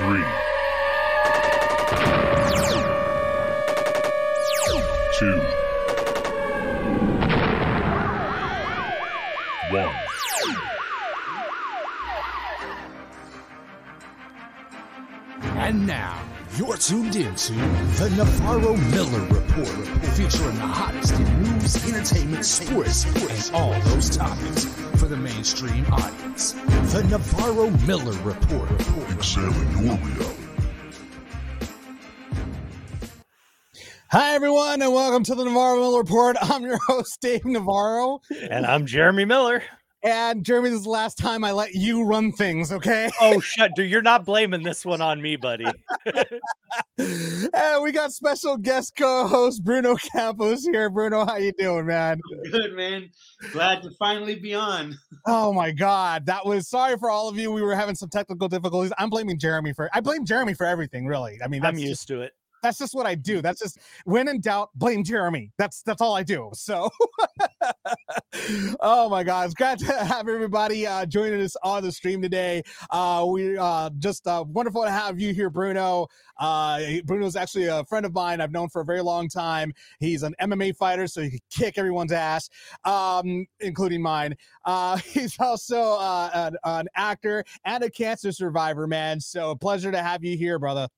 Three. Tuned into the Navarro Miller Report, featuring the hottest in news, entertainment, sports, and all those topics for the mainstream audience. The Navarro Miller Report. Examine your reality. Hi, everyone, and welcome to the Navarro Miller Report. I'm your host, Dave Navarro. And I'm Jeremy Miller. And Jeremy, this is the last time I let you run things, okay? Oh shut, dude! You're not blaming this one on me, buddy. and we got special guest co-host Bruno Campos here. Bruno, how you doing, man? Good man. Glad to finally be on. Oh my god, that was sorry for all of you. We were having some technical difficulties. I'm blaming Jeremy for I blame Jeremy for everything, really. I mean, that's I'm just- used to it. That's just what I do. That's just when in doubt, blame Jeremy. That's that's all I do. So, oh my God, it's glad to have everybody uh, joining us on the stream today. Uh, we uh, just uh, wonderful to have you here, Bruno. Uh, Bruno's actually a friend of mine. I've known for a very long time. He's an MMA fighter, so he can kick everyone's ass, um, including mine. Uh, he's also uh, an, an actor and a cancer survivor, man. So, a pleasure to have you here, brother.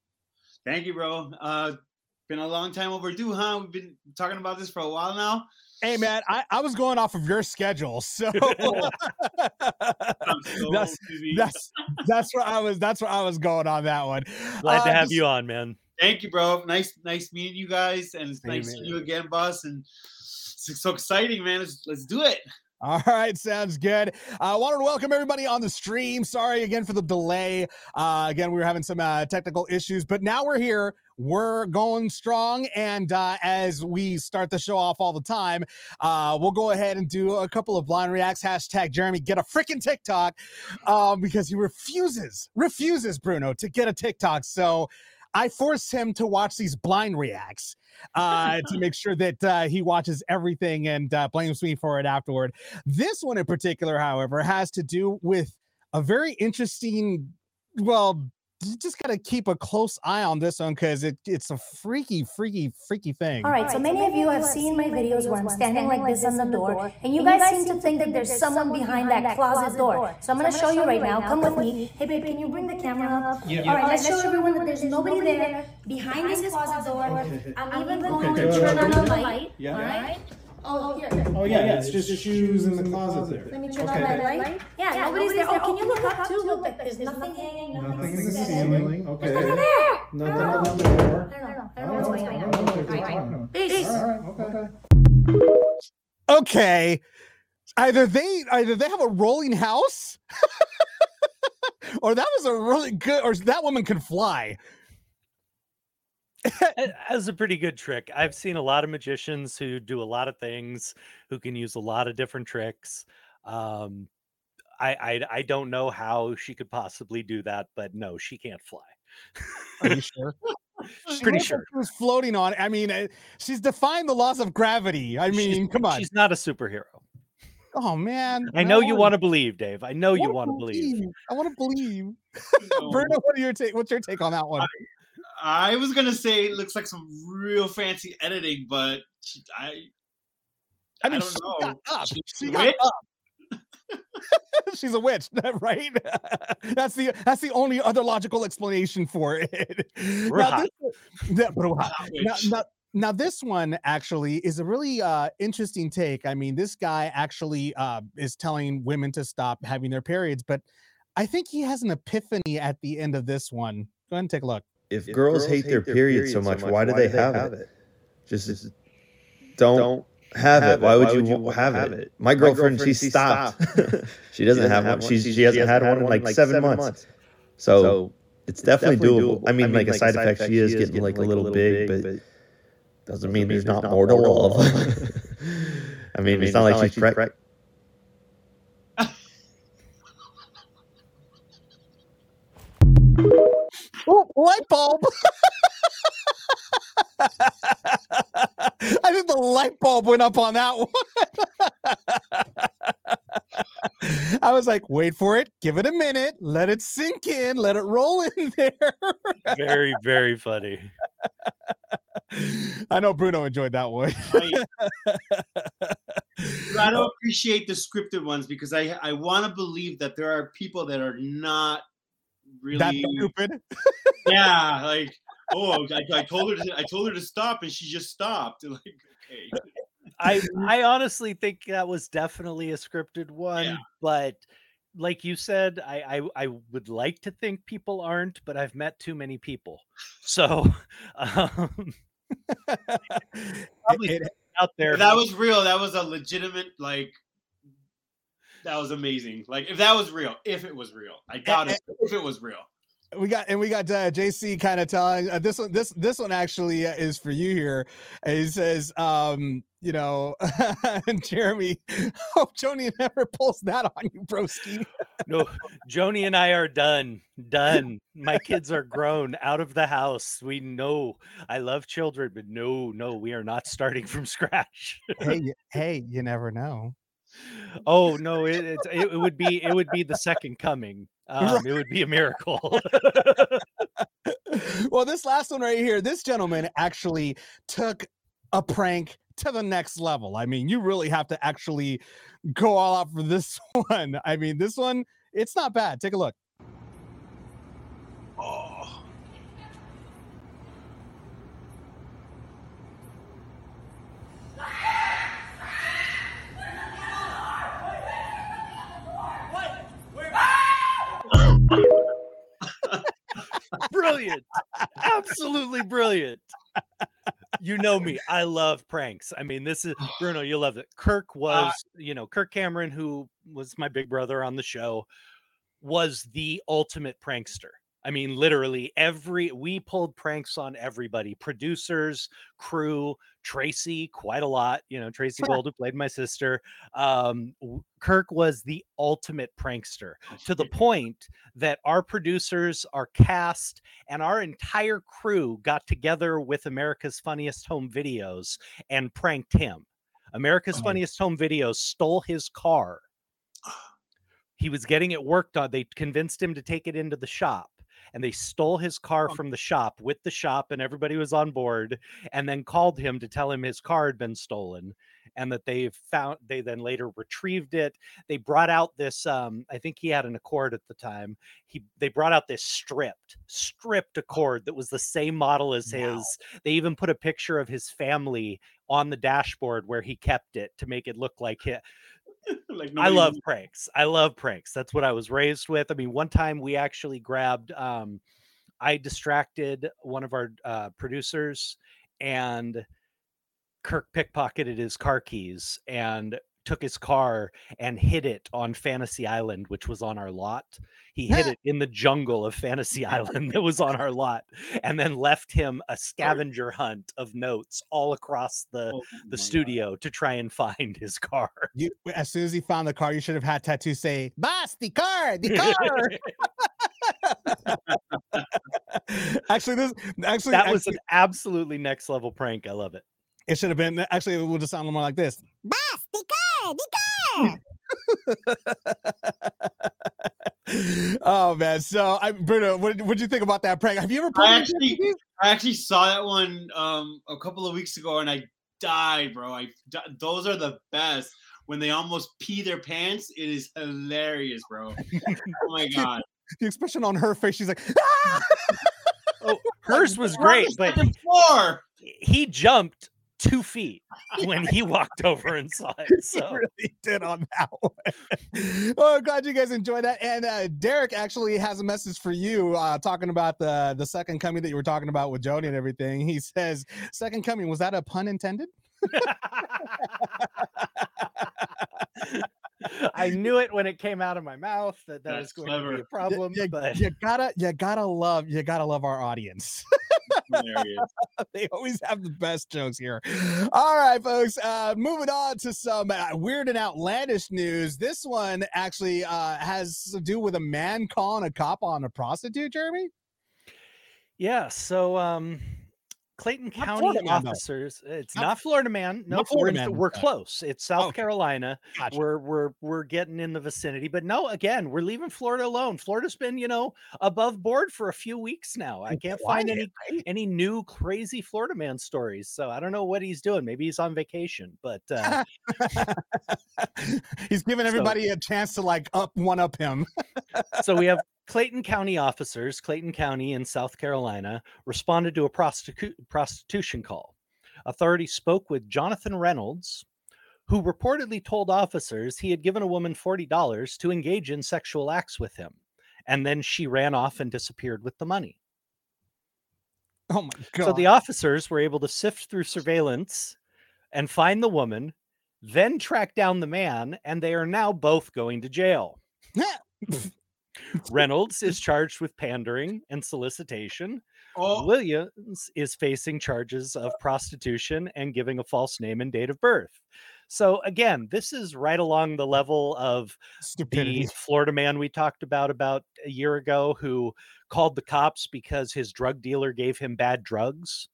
Thank you, bro. Uh been a long time overdue, huh? We've been talking about this for a while now. Hey man, I, I was going off of your schedule, so so that's busy. that's that's where I was. That's where I was going on that one. Glad Uh, to have just- you on, man. Thank you, bro. Nice, nice meeting you guys, and it's Same nice here. seeing you again, boss. And it's so exciting, man. Let's let's do it. All right, sounds good. I wanted to welcome everybody on the stream. Sorry again for the delay. Uh, again, we were having some uh, technical issues, but now we're here. We're going strong, and uh, as we start the show off all the time, uh, we'll go ahead and do a couple of blind reacts. Hashtag Jeremy get a freaking TikTok, um, because he refuses, refuses Bruno to get a TikTok. So I force him to watch these blind reacts uh, to make sure that uh, he watches everything and uh, blames me for it afterward. This one in particular, however, has to do with a very interesting, well, you just got to keep a close eye on this one because it, it's a freaky, freaky, freaky thing. All right, so many of you have seen my videos where I'm standing like this on the door, and you guys seem to think that there's someone behind that closet door. So I'm gonna show you right now. Come with me. Hey, babe, can you bring the camera up? All right, let's show everyone that there's nobody there behind this closet door. I'm even going to turn on the light. All right. Oh, oh here. Oh yeah, yeah, it's just shoes in the closet there. Let me turn on that light. Yeah, nobody's there. Oh, can you look up too? Look, like there's nothing hanging. Nothing in the Nothing's ceiling. Okay. Nothing there. Nothing on the door. I don't know. I I don't know what's going I on. don't know what you're talking about. Peace. All right. Okay. Okay. Either they either they have a rolling house, or that was a really good, or that woman can fly. That was a pretty good trick. I've seen a lot of magicians who do a lot of things, who can use a lot of different tricks. Um, I, I I don't know how she could possibly do that, but no, she can't fly. Are you sure? Pretty sure. she was floating on. I mean, uh, she's defying the laws of gravity. I She's- mean, come on. She's not a superhero. Oh man. I know you want to believe, Dave. I know you wanna want to believe. I want to believe. No. Bruno, what are your take? What's your take on that one? I was gonna say it looks like some real fancy editing, but I I mean, don't she know. got up. She's She a got witch? up. She's a witch, right? that's the that's the only other logical explanation for it. Now, this, that- but wow. now, now, now this one actually is a really uh, interesting take. I mean, this guy actually uh, is telling women to stop having their periods, but I think he has an epiphany at the end of this one. Go ahead and take a look. If, girls, hate, their, period so much, why do they have, it? Just, don't, have it? Why would you wa- have it? My girlfriend, she stopped. she doesn't have one. She's, she hasn't had one in like seven months. So it's definitely doable. I mean, like a side effect, she is getting like a little big, but doesn't mean there's not more to love. I mean, it's not like she's preg- Oh, light bulb. I think the light bulb went up on that one. I was like, wait for it, give it a minute, let it sink in, let it roll in there. Very, very funny. I know Bruno enjoyed that one. I don't appreciate the scripted ones because I I want to believe that there are people that are not really That stupid. yeah like oh I, I told her to, I told her to stop and she just stopped like okay I I honestly think that was definitely a scripted one, Yeah. but like you said, I, I I would like to think people aren't, but I've met too many people, so um, probably It- out there. that was real that was a legitimate like that was amazing like if that was real if it was real I doubt it if it was real we got and we got uh, JC kind of telling uh, this one this this one actually uh, is for you here. And he says, um, you know, Jeremy, hope Joni never pulls that on you, broski. no, Joni and I are done. Done. My kids are grown out of the house. We know I love children, but no, no, we are not starting from scratch. hey, hey, you never know. Oh no, it, it it would be it would be the second coming. Um, it would be a miracle. well, this last one right here, this gentleman actually took a prank to the next level. I mean, you really have to actually go all out for this one. I mean, this one, it's not bad. Take a look. oh brilliant. Absolutely brilliant. You know me. I love pranks. I mean, this is Bruno, you love it. Kirk uh was, you know, Kirk Cameron, who was my big brother on the show, was the ultimate prankster. I mean, literally every we pulled pranks on everybody, producers, crew, Tracey, quite a lot. You know, Tracey Gold, who played my sister. Um, Kirk was the ultimate prankster to the point that our producers, our cast, and our entire crew got together with America's Funniest Home Videos and pranked him. America's Oh. Funniest Home Videos stole his car. He was getting it worked on. They convinced him to take it into the shop and they stole his car Oh. from the shop with the shop and everybody was on board and then called him to tell him his car had been stolen and that they found they then later retrieved it they brought out this um i think he had an accord at the time he they brought out this stripped stripped accord that was the same model as Wow. his they even put a picture of his family on the dashboard where he kept it to make it look like it like I love pranks. I love pranks. That's what I was raised with. I mean, one time we actually grabbed um I distracted one of our uh producers and Kirk pickpocketed his car keys and took his car and hid it on Fantasy Island, which was on our lot. He hid it in the jungle of Fantasy Island that was on our lot, and then left him a scavenger hunt of notes all across the Oh the my God. studio to try and find his car. You as soon as he found the car, you should have had tattoo say, Boss, the car, the car. actually, this actually that was actually, an absolutely next level prank. I love it. it should have been actually it would just sound more like this. Boss, the car, the car. oh man. So I Bruno, what what you think about that prank? Have you ever I pulled actually I actually saw that one um a couple of weeks ago and I died, bro. I those are the best. When they almost pee their pants, it is hilarious, bro. oh my god. the expression on her face? She's like, "Ah!" Oh, hers was great, but second floor. he jumped two feet when he walked over and saw it. He really did on that one. oh, glad you guys enjoyed that. And uh, Derek actually has a message for you, uh, talking about the the second coming that you were talking about with Jody and everything. He says, "Second coming was that a pun intended?" I knew it when it came out of my mouth that that was That's going to be a problem, you, but you gotta you gotta love you gotta love our audience. They always have the best jokes here. All right, folks. Uh, moving on to some uh, weird and outlandish news. This one actually uh, has to do with a man calling a cop on a prostitute. Jeremy. yeah. So, um, Clayton Not County Florida man, officers. It's Not- not, Florida man. No, Florida we're, man, we're uh, close. It's South okay. Carolina. Gotcha. We're we're we're getting in the vicinity, but no. Again, we're leaving Florida alone. Florida's been, you know, above board for a few weeks now. I can't find any any new crazy Florida man stories. So I don't know what he's doing. Maybe he's on vacation, but uh, He's giving everybody a chance to like up one up him. so we have Clayton County officers, Clayton County in South Carolina, responded to a prostitu- prostitution call. Authorities spoke with Jonathan Reynolds, who reportedly told officers he had given a woman $40 to engage in sexual acts with him. And then she ran off and disappeared with the money. Oh my god. So the officers were able to sift through surveillance and find the woman, then track down the man, and they are now both going to jail. Reynolds is charged with pandering and solicitation. Oh, Williams is facing charges of prostitution and giving a false name and date of birth. So again, this is right along the level of stupidity. the Florida man we talked about about a year ago who called the cops because his drug dealer gave him bad drugs.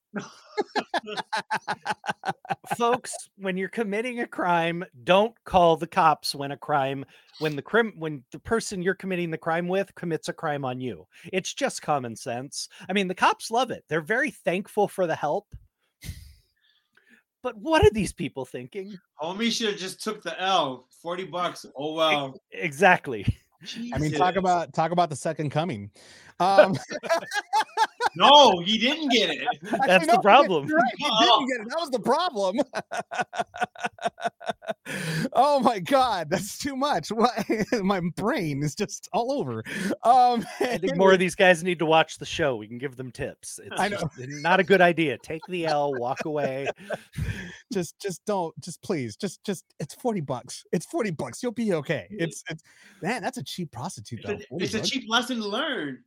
Folks, when you're committing a crime, don't call the cops when a crime when the crim when the person you're committing the crime with commits a crime on you. It's just common sense. I mean, the cops love it. They're very thankful for the help. But what are these people thinking? homie should have just took the L. Forty bucks. Oh well. Exactly. I mean, talk about talk about the second coming. Um, No, he didn't get it. actually, That's the problem. you're right, he Oh. didn't get it. That was the problem. oh my god, that's too much. What? my brain is just all over. Um, I think more of these guys need to watch the show. We can give them tips. It's I know. not a good idea. Take the L, walk away. just just don't just please just just it's 40 bucks it's 40 bucks you'll be okay it's it's man that's a cheap prostitute It's though a, it's a cheap lesson to learn.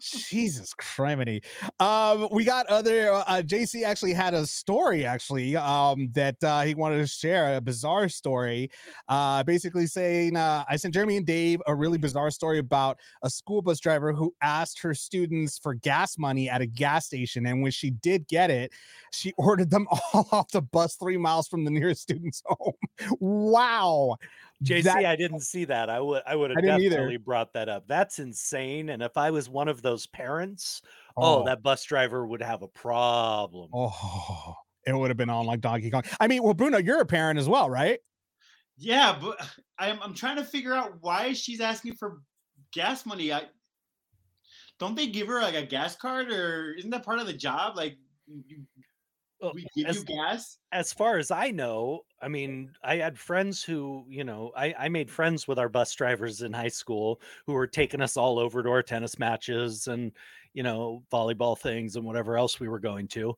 Jesus criminy. Um, we got other uh, JC actually had a story actually um that uh, he wanted to share a bizarre story. Uh, basically saying uh, I sent Jeremy and Dave a really bizarre story about a school bus driver who asked her students for gas money at a gas station, and when she did get it, she ordered them all off the bus three miles from the nearest student's home. wow. JC, That- I didn't see that. I would I would have I didn't either. definitely brought that up. That's insane. And if I was one of those parents, oh, Oh. that bus driver would have a problem. Oh, it would have been on like Donkey Kong. I mean, well, Bruno, you're a parent as well, right? Yeah, but I'm I'm trying to figure out why she's asking for gas money. I don't they give her like a gas card or isn't that part of the job? Like you, Well, we give as- you gas. as far as I know, I mean, I had friends who, you know, I, I made friends with our bus drivers in high school who were taking us all over to our tennis matches and, you know, volleyball things and whatever else we were going to.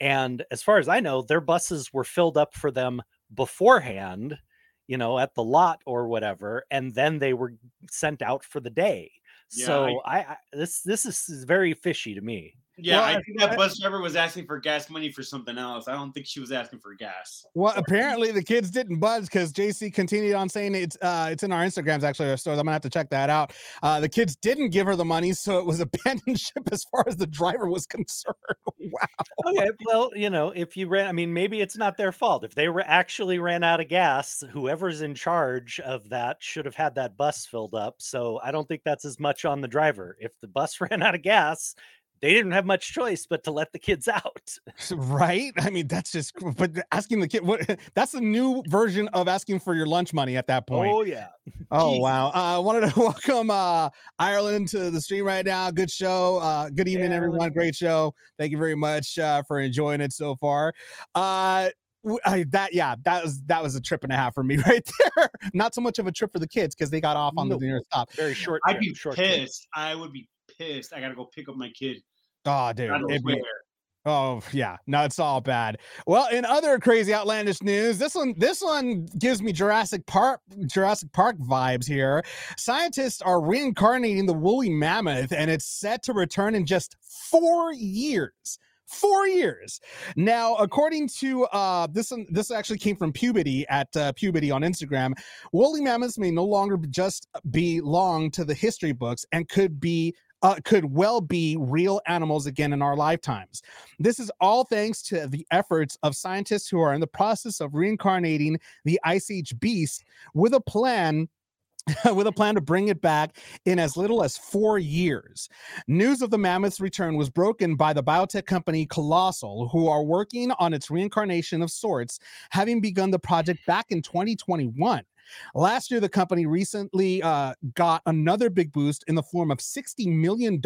And as far as I know, their buses were filled up for them beforehand, you know, at the lot or whatever, and then they were sent out for the day. Yeah, so I, I this this is is very fishy to me. Yeah, Well, I I- think that bus driver was asking for gas money for something else. I don't think she was asking for gas. Well, apparently the kids didn't budge because JC continued on saying it's uh it's in our Instagrams actually our stores. I'm gonna have to check that out. Uh the kids didn't give her the money, so it was abandoned ship as far as the driver was concerned. wow. okay well you know if you ran i mean maybe it's not their fault if they were actually ran out of gas whoever's in charge of that should have had that bus filled up so i don't think that's as much on the driver if the bus ran out of gas they didn't have much choice but to let the kids out Right? I mean, that's just but asking the kid what that's the new version of asking for your lunch money at that point. oh yeah Oh Jeez. wow! I wanted to welcome uh, Ireland to the stream right now. Good show. Uh, good evening, Hey, everyone. Great show. Thank you very much uh, for enjoying it so far. Uh, I, that yeah, that was that was a trip and a half for me right there. Not so much of a trip for the kids because they got off on the nearest stop. very short I'd trip, be short trip. pissed. I would be pissed. I gotta go pick up my kid. Oh, dude, God knows it'd be. Oh yeah, no, it's all bad. Well, in other crazy outlandish news, this one this one gives me Jurassic Park Jurassic Park vibes here. Scientists are reincarnating the woolly mammoth, and it's set to return in just four years. Four years. Now, according to uh, this, one, this actually came from Puberty at uh, Puberty on Instagram. Woolly mammoths may no longer just belong to the history books and could be uh, could well be real animals again in our lifetimes. This is all thanks to the efforts of scientists who are in the process of reincarnating the Ice Age beast with a plan with a plan to bring it back in as little as four years. News of the mammoth's return was broken by the biotech company Colossal, who are working on its reincarnation of sorts, having begun the project back in 2021. Last year, the company recently uh, got another big boost in the form of $60 million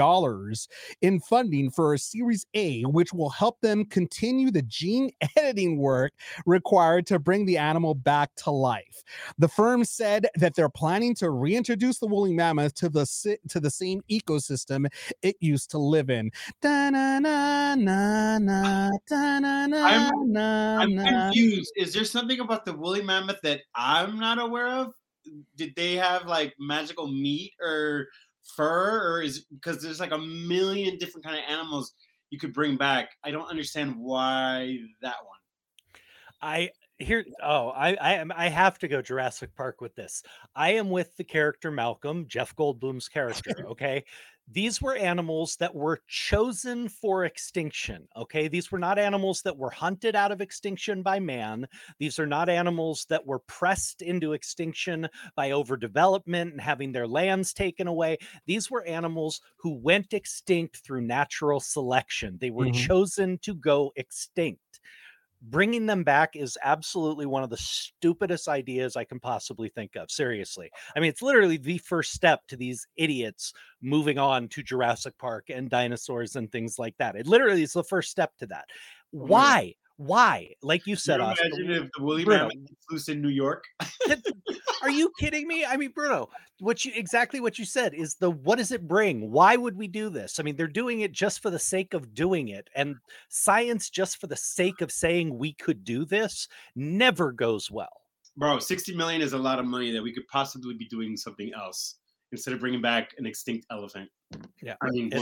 in funding for a Series A, which will help them continue the gene editing work required to bring the animal back to life. The firm said that they're planning to reintroduce the woolly mammoth to the to the same ecosystem it used to live in. I'm confused. Is there something about the woolly mammoth that I'm not aware of? Did they have like magical meat or fur, or is because there's like a million different kind of animals you could bring back? I don't understand why that one. I here oh I I am I have to go Jurassic Park with this. I am with the character Malcolm, Jeff Goldblum's character, okay? These were animals that were chosen for extinction, okay? These were not animals that were hunted out of extinction by man. These are not animals that were pressed into extinction by overdevelopment and having their lands taken away. These were animals who went extinct through natural selection. They were Mhm. chosen to go extinct bringing them back is absolutely one of the stupidest ideas I can possibly think of. Seriously. I mean, it's literally the first step to these idiots moving on to Jurassic Park and dinosaurs and things like that. It literally is the first step to that. Why? Why? Like you said, you Oscar, imagine if the woolly Bruno. mammoth loose in New York? Are you kidding me? I mean, Bruno, what you exactly what you said is the what does it bring? Why would we do this? I mean, they're doing it just for the sake of doing it. And science just for the sake of saying we could do this never goes well. Bro, 60 million is a lot of money that we could possibly be doing something else instead of bringing back an extinct elephant. Yeah. I mean,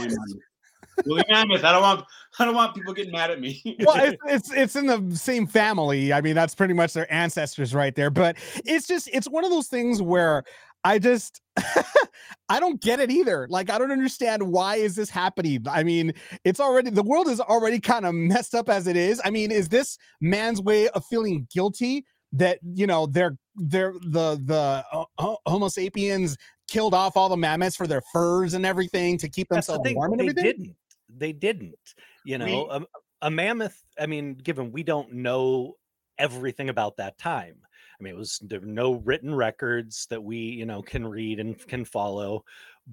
woolly It's- mammoth. I don't want. I don't want people getting mad at me. well, it's, it's it's in the same family. I mean, that's pretty much their ancestors right there. But it's just it's one of those things where I just I don't get it either. Like I don't understand why is this happening. I mean, it's already the world is already kind of messed up as it is. I mean, is this man's way of feeling guilty that you know they're they're the the uh, Homo sapiens killed off all the mammoths for their furs and everything to keep That's the themselves warm and They everything? didn't. They didn't. You We- know, a, a mammoth. I mean, given we don't know everything about that time. I mean, it was there were no written records that we, you know, can read and can follow.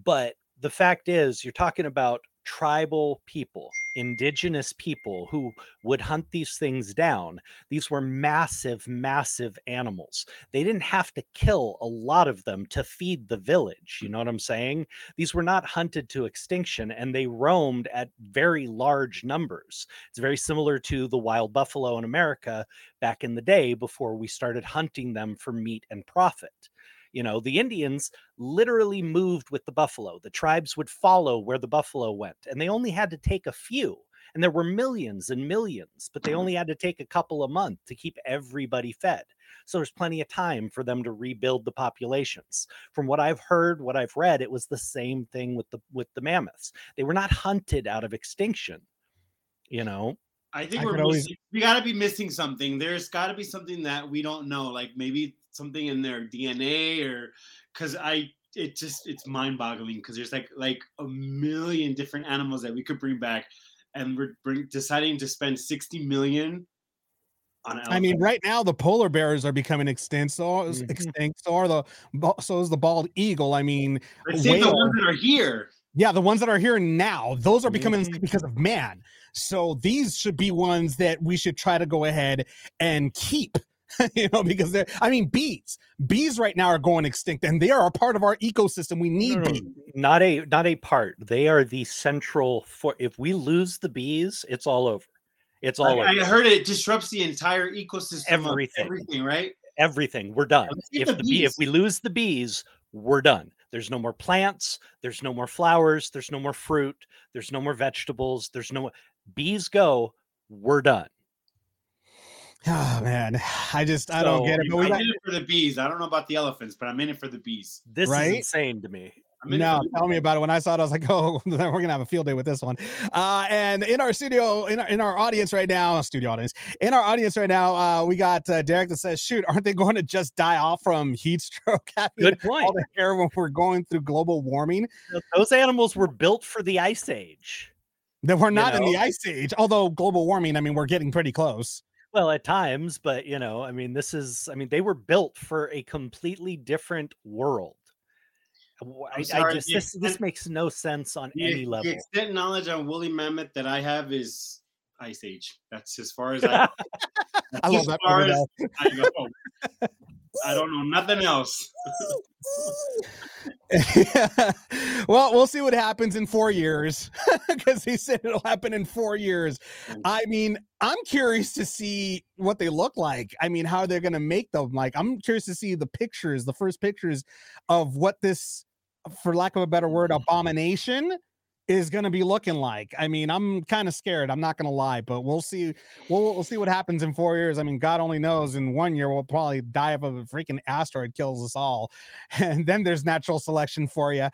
But the fact is, you're talking about tribal people, indigenous people who would hunt these things down. These were massive, massive animals. They didn't have to kill a lot of them to feed the village. You know what I'm saying? These were not hunted to extinction and they roamed at very large numbers. It's very similar to the wild buffalo in America back in the day before we started hunting them for meat and profit. You know, the Indians literally moved with the buffalo. The tribes would follow where the buffalo went, and they only had to take a few. And there were millions and millions, but they only had to take a couple a month to keep everybody fed. So there's plenty of time for them to rebuild the populations. From what I've heard, what I've read, it was the same thing with the with the mammoths. They were not hunted out of extinction. You know, I think I we're could always- missing, we got to be missing something. There's got to be something that we don't know, like maybe something in their DNA or because I it just it's mind boggling because there's like like a million different animals that we could bring back, and we're bring, deciding to spend sixty million I mean, right now the polar bears are becoming extinct. So is Mhm. extinct. So are the so is the bald eagle. I mean, Let's the ones that are here. yeah, the ones that are here now, those are becoming Mhm. because of man. So these should be ones that we should try to go ahead and keep. you know, because they're, I mean, bees, bees right now are going extinct and they are a part of our ecosystem. We need No, no, bees. not a not a part. They are the central for if we lose the bees, it's all over. It's all I, I heard it disrupts the entire ecosystem. Everything. everything, right? Everything. We're done. If the the bee, if we lose the bees, we're done. There's no more plants, there's no more flowers, there's no more fruit, there's no more vegetables, there's no bees go, we're done. Oh man, I just I don't get it. But we I'm got, in it for the bees. I don't know about the elephants, but I'm in it for the bees. This Right? is insane to me. I'm in it no, tell me about it. When I saw it, I was like, "Oh, we're gonna have a field day with this one." Uh, and in our studio, in our, in our audience right now, studio audience, in our audience right now, uh, we got uh, Derek that says, "Shoot, aren't they going to just die off from heat stroke? having Good point. All the hair when we're going through global warming. Those animals were built for the ice age. That we're not in the ice age. Although global warming, I mean, we're getting pretty close. Well, at times, but you know, I mean, this is, I mean, they were built for a completely different world. W- I'm I, I just the this this makes no sense on The, any level. the extent knowledge on woolly mammoth that I have is ice age. That's as far as I. I love that. as. I go. I don't know nothing else. well, we'll see what happens in four years because he said it'll happen in four years. Mm. I mean, I'm curious to see what they look like. I mean, how they're going to make them. Like, I'm curious to see the pictures, the first pictures of what this, for lack of a better word, mm. abomination is going to be looking like. I mean, I'm kind of scared. I'm not going to lie, but we'll see. We'll, we'll see what happens in four years. I mean, God only knows. In one year, we'll probably die if a freaking asteroid kills us all, and then there's natural selection for you.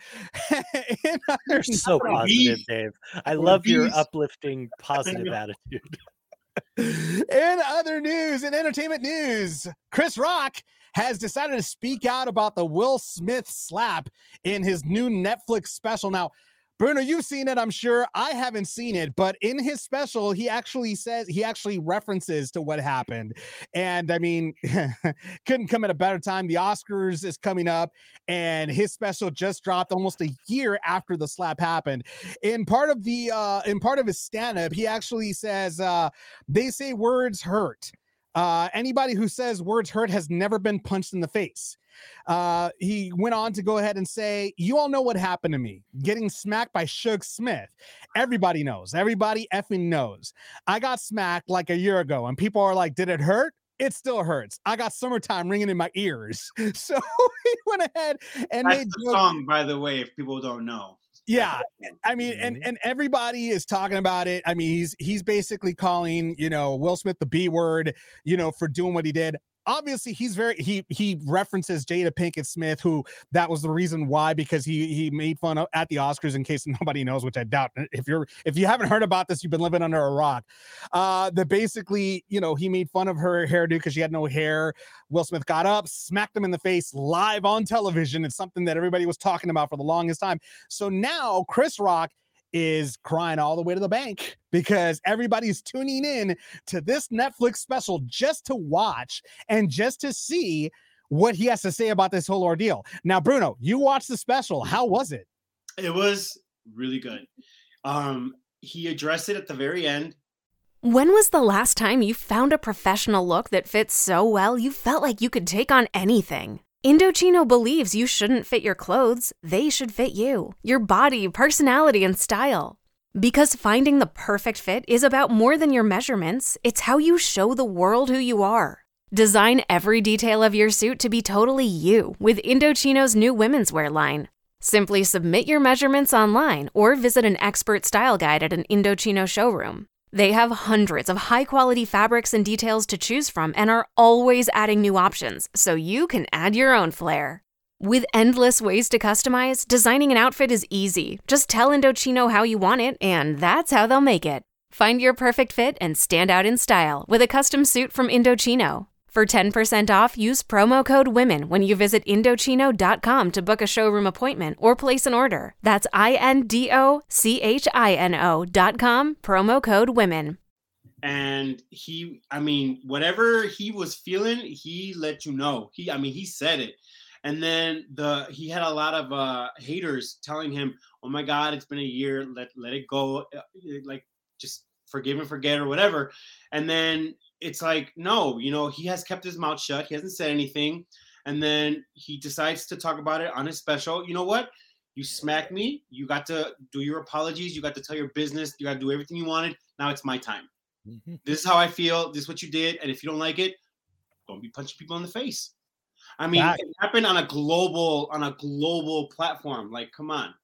You're so positive, Dave. I love your uplifting, positive attitude. In other news, in entertainment news, Chris Rock has decided to speak out about the Will Smith slap in his new Netflix special. Now, Bruno, you've seen it, I'm sure. I haven't seen it, but in his special, he actually says he actually references to what happened. And I mean, couldn't come at a better time. The Oscars is coming up, and his special just dropped almost a year after the slap happened. In part of the uh in part of his stand-up, he actually says uh they say words hurt. Uh, anybody who says words hurt has never been punched in the face. Uh, he went on to go ahead and say, You all know what happened to me getting smacked by Suge Smith. Everybody knows. Everybody effing knows. I got smacked like a year ago, and people are like, Did it hurt? It still hurts. I got summertime ringing in my ears. So he went ahead and That's made the jokes- song, by the way, if people don't know. Yeah. I mean and and everybody is talking about it. I mean he's he's basically calling you know will smith the b word you know for doing what he did obviously he's very he he references jada pinkett smith who that was the reason why because he he made fun of at the oscars in case nobody knows which i doubt if you're if you haven't heard about this you've been living under a rock. Uh that basically you know he made fun of her hairdo because she had no hair. Will smith got up smacked him in the face live on television. It's something that everybody was talking about for the longest time. So now Chris Rock is crying all the way to the bank because everybody's tuning in to this Netflix special just to watch and just to see what he has to say about this whole ordeal. Now, Bruno, you watched the special. How was it? It was really good. Um, he addressed it at the very end. When was the last time you found a professional look that fits so well you felt like you could take on anything? Indochino believes you shouldn't fit your clothes, they should fit you, your body, personality, and style. Because finding the perfect fit is about more than your measurements, it's how you show the world who you are. Design every detail of your suit to be totally you with Indochino's new women's wear line. Simply submit your measurements online or visit an expert style guide at an Indochino showroom. They have hundreds of high quality fabrics and details to choose from and are always adding new options so you can add your own flair. With endless ways to customize, designing an outfit is easy. Just tell Indochino how you want it, and that's how they'll make it. Find your perfect fit and stand out in style with a custom suit from Indochino. For 10% off, use promo code WOMEN when you visit Indochino.com to book a showroom appointment or place an order. That's I N D O C H I N O.com, promo code WOMEN. and he i mean whatever he was feeling he let you know. He i mean he said it. And then the he had a lot of uh haters telling him oh my god it's been a year. Let let it go. Uh, like just forgive and forget or whatever. And then it's like no, you know, he has kept his mouth shut. He hasn't said anything, and then he decides to talk about it on his special. You know what? You smacked me. You got to do your apologies. You got to tell your business. You got to do everything you wanted. Now it's my time. Mhm. This is how I feel. This is what you did. And if you don't like it, don't be punching people in the face. I mean, it happened on a global on a global platform. Like, come on.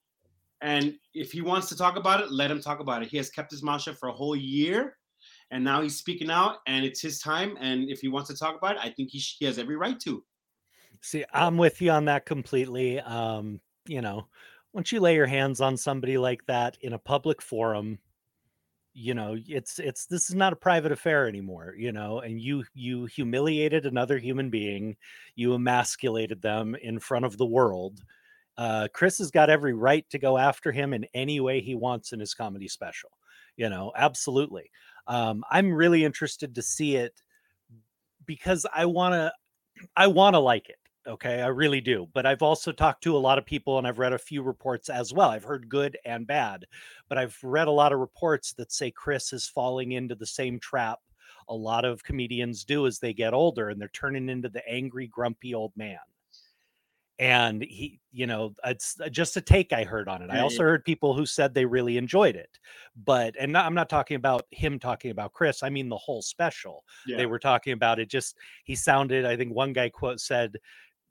And if he wants to talk about it, let him talk about it. He has kept his mouth shut for a whole year, and now he's speaking out, and it's his time. And if he wants to talk about it, I think he, sh- he has every right to. See, I'm with you on that completely. Um, you know, once you lay your hands on somebody like that in a public forum, you know, it's it's this is not a private affair anymore, you know, and you you humiliated another human being, you emasculated them in front of the world. Uh, Chris has got every right to go after him in any way he wants in his comedy special. You know, absolutely. Um, I'm really interested to see it because I want to I want to like it. Okay, I really do. But I've also talked to a lot of people and I've read a few reports as well. I've heard good and bad, but I've read a lot of reports that say Chris is falling into the same trap a lot of comedians do as they get older and they're turning into the angry, grumpy old man. And he, you know, it's uh, just a take I heard on it. I also heard people who said they really enjoyed it. But, and not, I'm not talking about him talking about Chris, I mean the whole special Yeah. they were talking about it just he sounded i think one guy quote said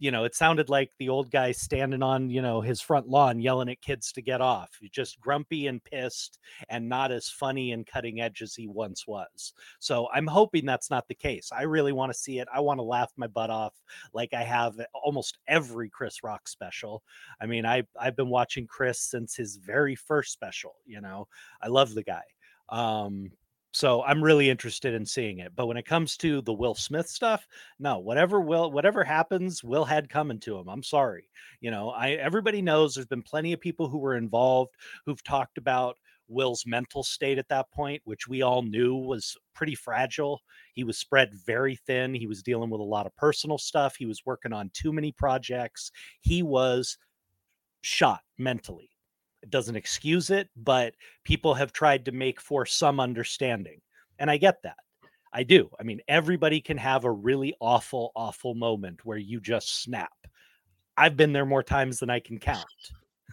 you know it sounded like the old guy standing on you know his front lawn yelling at kids to get off just grumpy and pissed and not as funny and cutting edge as he once was. So i'm hoping that's not the case. I really want to see it. I want to laugh my butt off like i have almost every chris rock special. I mean i i've been watching chris since his very first special you know? I love the guy. Um so I'm really interested in seeing it. But when it comes to the Will Smith stuff, no, whatever will whatever happens, Will had coming to him. I'm sorry. You know, I everybody knows there's been plenty of people who were involved who've talked about Will's mental state at that point, which we all knew was pretty fragile. He was spread very thin. He was dealing with a lot of personal stuff. He was working on too many projects. He was shot mentally. It doesn't excuse it, but people have tried to make for some understanding. And I get that. I do. I mean, everybody can have a really awful, awful moment where you just snap. I've been there more times than I can count.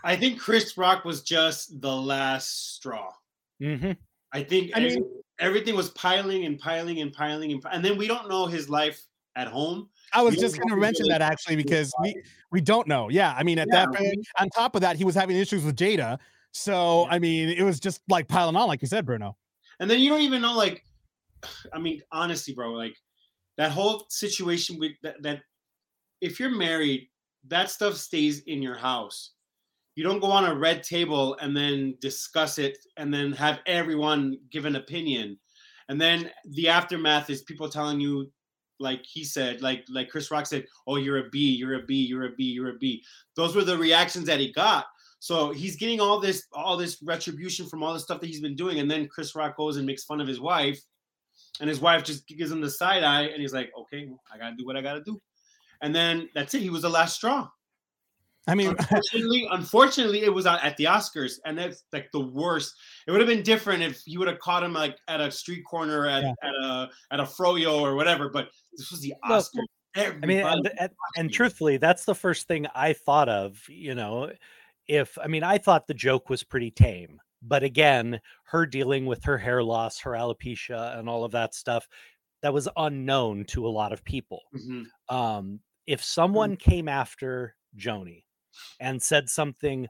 I think Chris Rock was just the last straw. hmm I think I mean- everything was piling and piling and piling and and then we don't know his life at home. I was just going to mention his that actually because we we don't know. Yeah, I mean at Yeah, that on top of that, he was having issues with Jada. So I mean, it was just like piling on, like you said, Bruno. And then you don't even know, like, I mean, honestly, bro, like that whole situation with that, that if you're married, that stuff stays in your house. You don't go on a red table and then discuss it and then have everyone give an opinion. And then the aftermath is people telling you, like he said, like like Chris Rock said, "Oh, you're a B, you're a B, you're a B, you're a B." Those were the reactions that he got. So he's getting all this all this retribution from all the stuff that he's been doing, and then Chris Rock goes and makes fun of his wife, and his wife just gives him the side eye, and he's like, "Okay, I gotta do what I gotta do," and then that's it. He was the last straw. I mean, Unfortunately, unfortunately, it was at at the Oscars, and that's like the worst. It would have been different if you would have caught him like at a street corner at, Yeah. at a at a froyo or whatever. But this was the Well, Oscars. I mean, and, and, and truthfully, that's the first thing I thought of. You know, if I mean, I thought the joke was pretty tame, but again, her dealing with her hair loss, her alopecia, and all of that stuff, that was unknown to a lot of people. Mhm. Um, if someone came after Joni and said something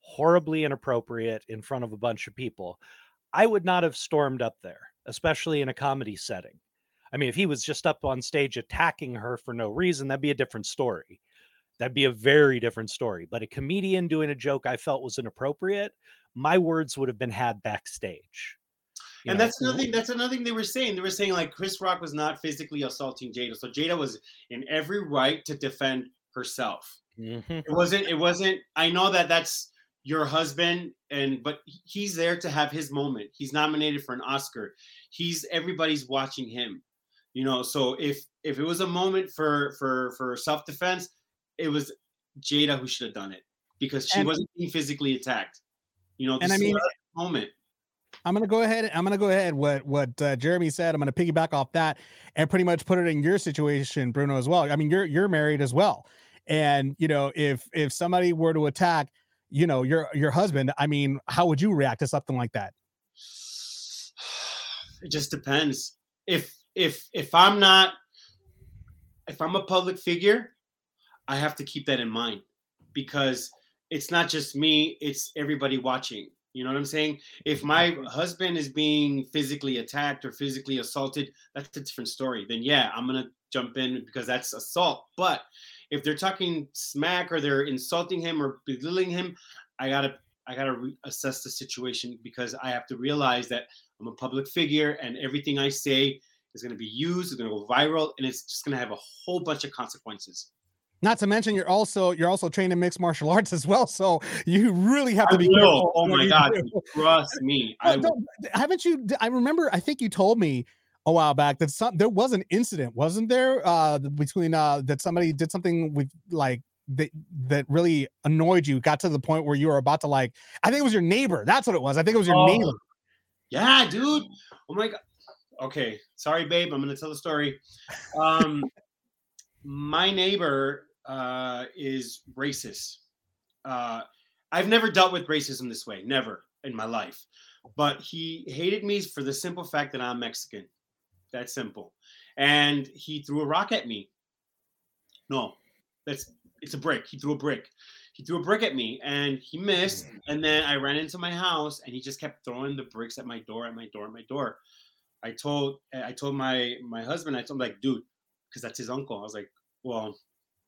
horribly inappropriate in front of a bunch of people, I would not have stormed up there, especially in a comedy setting. I mean, if he was just up on stage attacking her for no reason, that'd be a different story. That'd be a very different story. But a comedian doing a joke I felt was inappropriate, my words would have been had backstage. You and know, that's another thing. That's another thing they were saying. They were saying like Chris Rock was not physically assaulting Jada, so Jada was in every right to defend herself. Mhm. It wasn't. It wasn't. I know that that's your husband, and but he's there to have his moment. He's nominated for an Oscar. He's everybody's watching him. You know. So if if it was a moment for for for self defense, it was Jada who should have done it because she And- wasn't being physically attacked. You know. And I mean- moment. I'm gonna go ahead. I'm gonna go ahead. What what uh, Jeremy said. I'm gonna piggyback off that and pretty much put it in your situation, Bruno, as well. I mean, you're you're married as well, and you know if if somebody were to attack, you know your your husband. I mean, how would you react to something like that? It just depends. If if if I'm not if I'm a public figure, I have to keep that in mind because it's not just me, it's everybody watching. You know what I'm saying? If my husband is being physically attacked or physically assaulted, that's a different story. Then yeah, I'm gonna jump in because that's assault. But if they're talking smack or they're insulting him or belittling him, I gotta I gotta re- assess the situation because I have to realize that I'm a public figure and everything I say is gonna be used, it's gonna go viral, and it's just gonna have a whole bunch of consequences. Not to mention, you're also you're also trained in mixed martial arts as well, so you really have to I be. will. careful Oh my god, do. trust me. I don't- haven't you? I remember. I think you told me a while back that some there was an incident, wasn't there? Uh, between uh, that somebody did something with like that that really annoyed you. Got to the point where you were about to like. I think it was your neighbor. That's what it was. I think it was your Oh, neighbor. Yeah, dude. Oh my god. Okay, sorry, babe. I'm gonna tell the story. Um, my neighbor uh, is racist. Uh, I've never dealt with racism this way, never in my life. But he hated me for the simple fact that I'm Mexican. That's simple. And he threw a rock at me. No, that's it's a brick. He threw a brick. He threw a brick at me and he missed. Hmm. And then I ran into my house and he just kept throwing the bricks at my door, at my door, at my door. I told I told my my husband, I told him like, dude, because that's his uncle. I was like, well,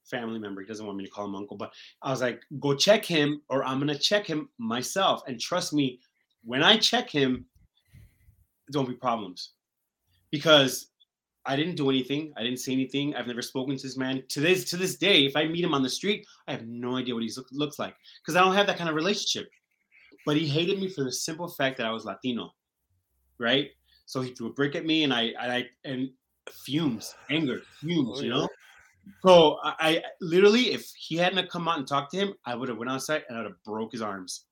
family member. He doesn't want me to call him uncle, but I was like, go check him, or I'm gonna check him myself. And trust me, when I check him, there won't be problems because I didn't do anything. I didn't say anything. I've never spoken to this man. To this to this day, if I meet him on the street, I have no idea what he look, looks like because I don't have that kind of relationship. But he hated me for the simple fact that I was Latino, right? So he threw a brick at me, and I, I and fumes, anger, fumes, Oh, you know. So I, I literally, if he hadn't come out and talked to him, I would have went outside and I would have broke his arms.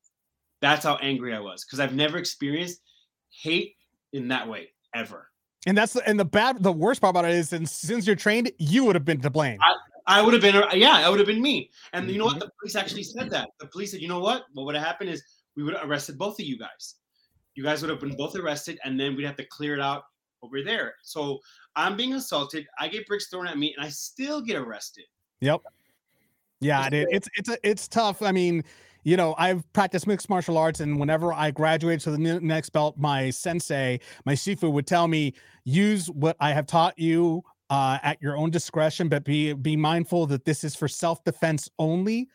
That's how angry I was because I've never experienced hate in that way ever. And that's the and the bad the worst part about it is since since you're trained, you would have been to blame. I would have been, yeah, I would have been me. And you know what? Mm-hmm. The police actually said that. The police said, you know what? What would have happened is we would have arrested both of you guys. You guys would have been both arrested, and then we'd have to clear it out over there. So I'm being assaulted. I get bricks thrown at me, and I still get arrested. Yep. Yeah, dude, it's it's a, it's tough. I mean, you know, I've practiced mixed martial arts, and whenever I graduated to the next belt, my sensei, my shifu, would tell me use what I have taught you uh, at your own discretion, but be be mindful that this is for self defense only.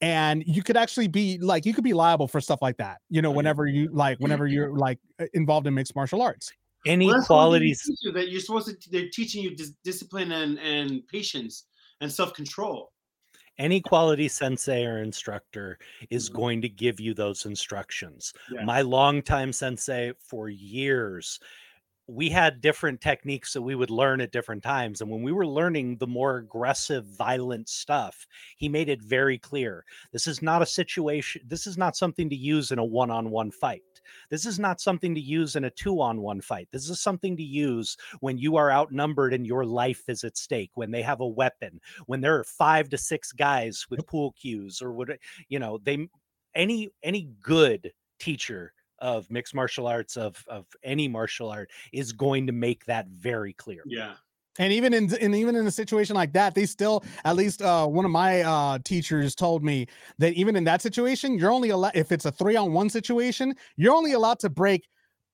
And you could actually be like you could be liable for stuff like that. You know, whenever you like whenever you're like involved in mixed martial arts. Any Well, that's what they qualities you, that you're supposed to. They're teaching you dis- discipline and and patience and self control. Any quality sensei or instructor is mm-hmm. going to give you those instructions. Yeah. My longtime sensei for years, we had different techniques that we would learn at different times. And when we were learning the more aggressive, violent stuff, he made it very clear this is not a situation, this is not something to use in a one on one fight. This is not something to use in a two on one fight. This is something to use when you are outnumbered and your life is at stake, when they have a weapon, when there are five to six guys with pool cues or what, you know, they, any, any good teacher of mixed martial arts of of any martial art is going to make that very clear. Yeah. And even in and even in a situation like that they still at least uh one of my uh teachers told me that even in that situation you're only allowed if it's a three on one situation you're only allowed to break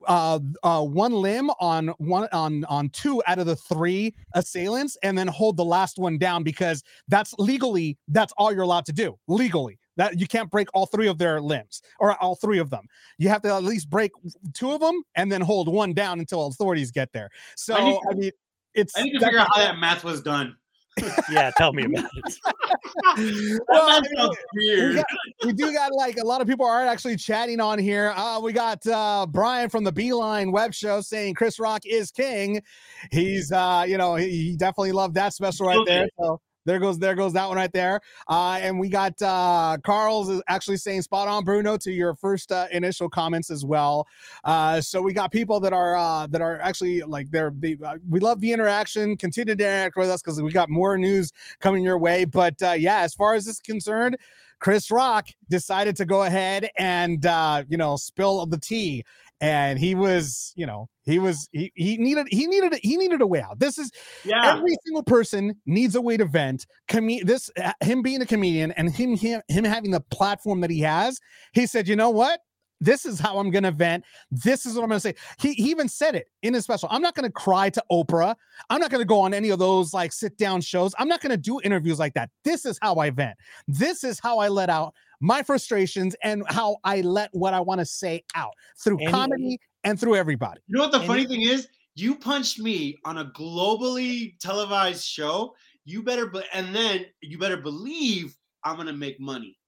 uh uh one limb on one on on two out of the three assailants and then hold the last one down because that's legally that's all you're allowed to do legally. That you can't break all three of their limbs or all three of them. You have to at least break two of them and then hold one down until authorities get there. So I i, need to- mean it's I need to figure out how that math was done. yeah, tell me about it. well, I mean, sounds we, got, we do got like a lot of people are actually chatting on here. Uh, we got uh, Brian from the Beeline Web Show saying Chris Rock is king. He's, uh, you know, he, he definitely loved that special right Killed there. So there goes there goes that one right there. Uh, and we got uh, Carl's is actually saying spot on, Bruno, to your first uh, initial comments as well. Uh, so we got people that are uh, that are actually like they're they, uh, we love the interaction. Continue to interact with us because we got more news coming your way. But uh, yeah, as far as this is concerned. Chris Rock decided to go ahead and uh, you know spill the tea, and he was you know he was he, he needed he needed he needed a way out. This is Yeah. every single person needs a way to vent. Com- this him being a comedian and him, him him having the platform that he has. He said, you know what? This is how I'm gonna vent. This is what I'm gonna say. He, he even said it in his special. I'm not gonna cry to Oprah. I'm not gonna go on any of those like sit down shows. I'm not gonna do interviews like that. This is how I vent. This is how I let out my frustrations and how I let what I want to say out through And- comedy and through everybody. You know what the funny thing is? You punched me on a globally televised show. You better, be- and then you better believe I'm gonna make money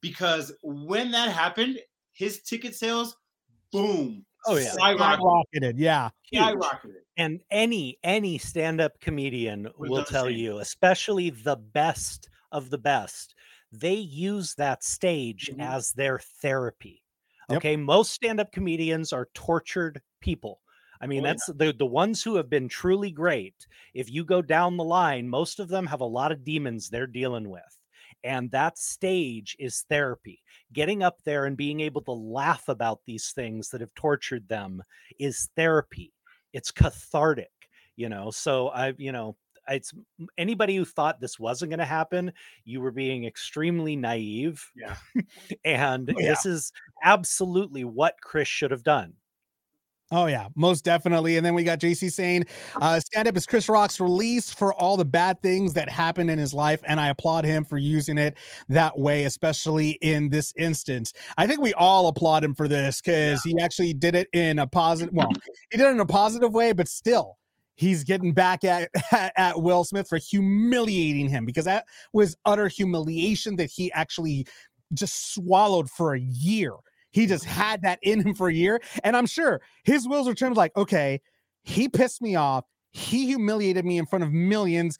because when that happened, his ticket sales, boom, Oh, yeah. skyrocketed. Skyrocketed, yeah. Huge. skyrocketed. And any any stand-up comedian Would will tell same. you, especially the best of the best, they use that stage Mhm. as their therapy. Yep. Okay, most stand-up comedians are tortured people. I mean, Oh, yeah. that's the the ones who have been truly great. If you go down the line, most of them have a lot of demons they're dealing with. And that stage is therapy. Getting up there and being able to laugh about these things that have tortured them is therapy. It's cathartic, you know. So I, you know, it's anybody who thought this wasn't going to happen, you were being extremely naive. Yeah. and Oh, yeah. this is absolutely what Chris should have done. Oh yeah, most definitely. And then we got JC saying, uh, "Stand up is Chris Rock's release for all the bad things that happened in his life, and I applaud him for using it that way, especially in this instance. I think we all applaud him for this because he actually did it in a positive. Well, he did it in a positive way, but still." He's getting back at, at Will Smith for humiliating him because that was utter humiliation that he actually just swallowed for a year. He just mm-hmm. had that in him for a year. And I'm sure his wheels were turned like, okay, he pissed me off. He humiliated me in front of millions.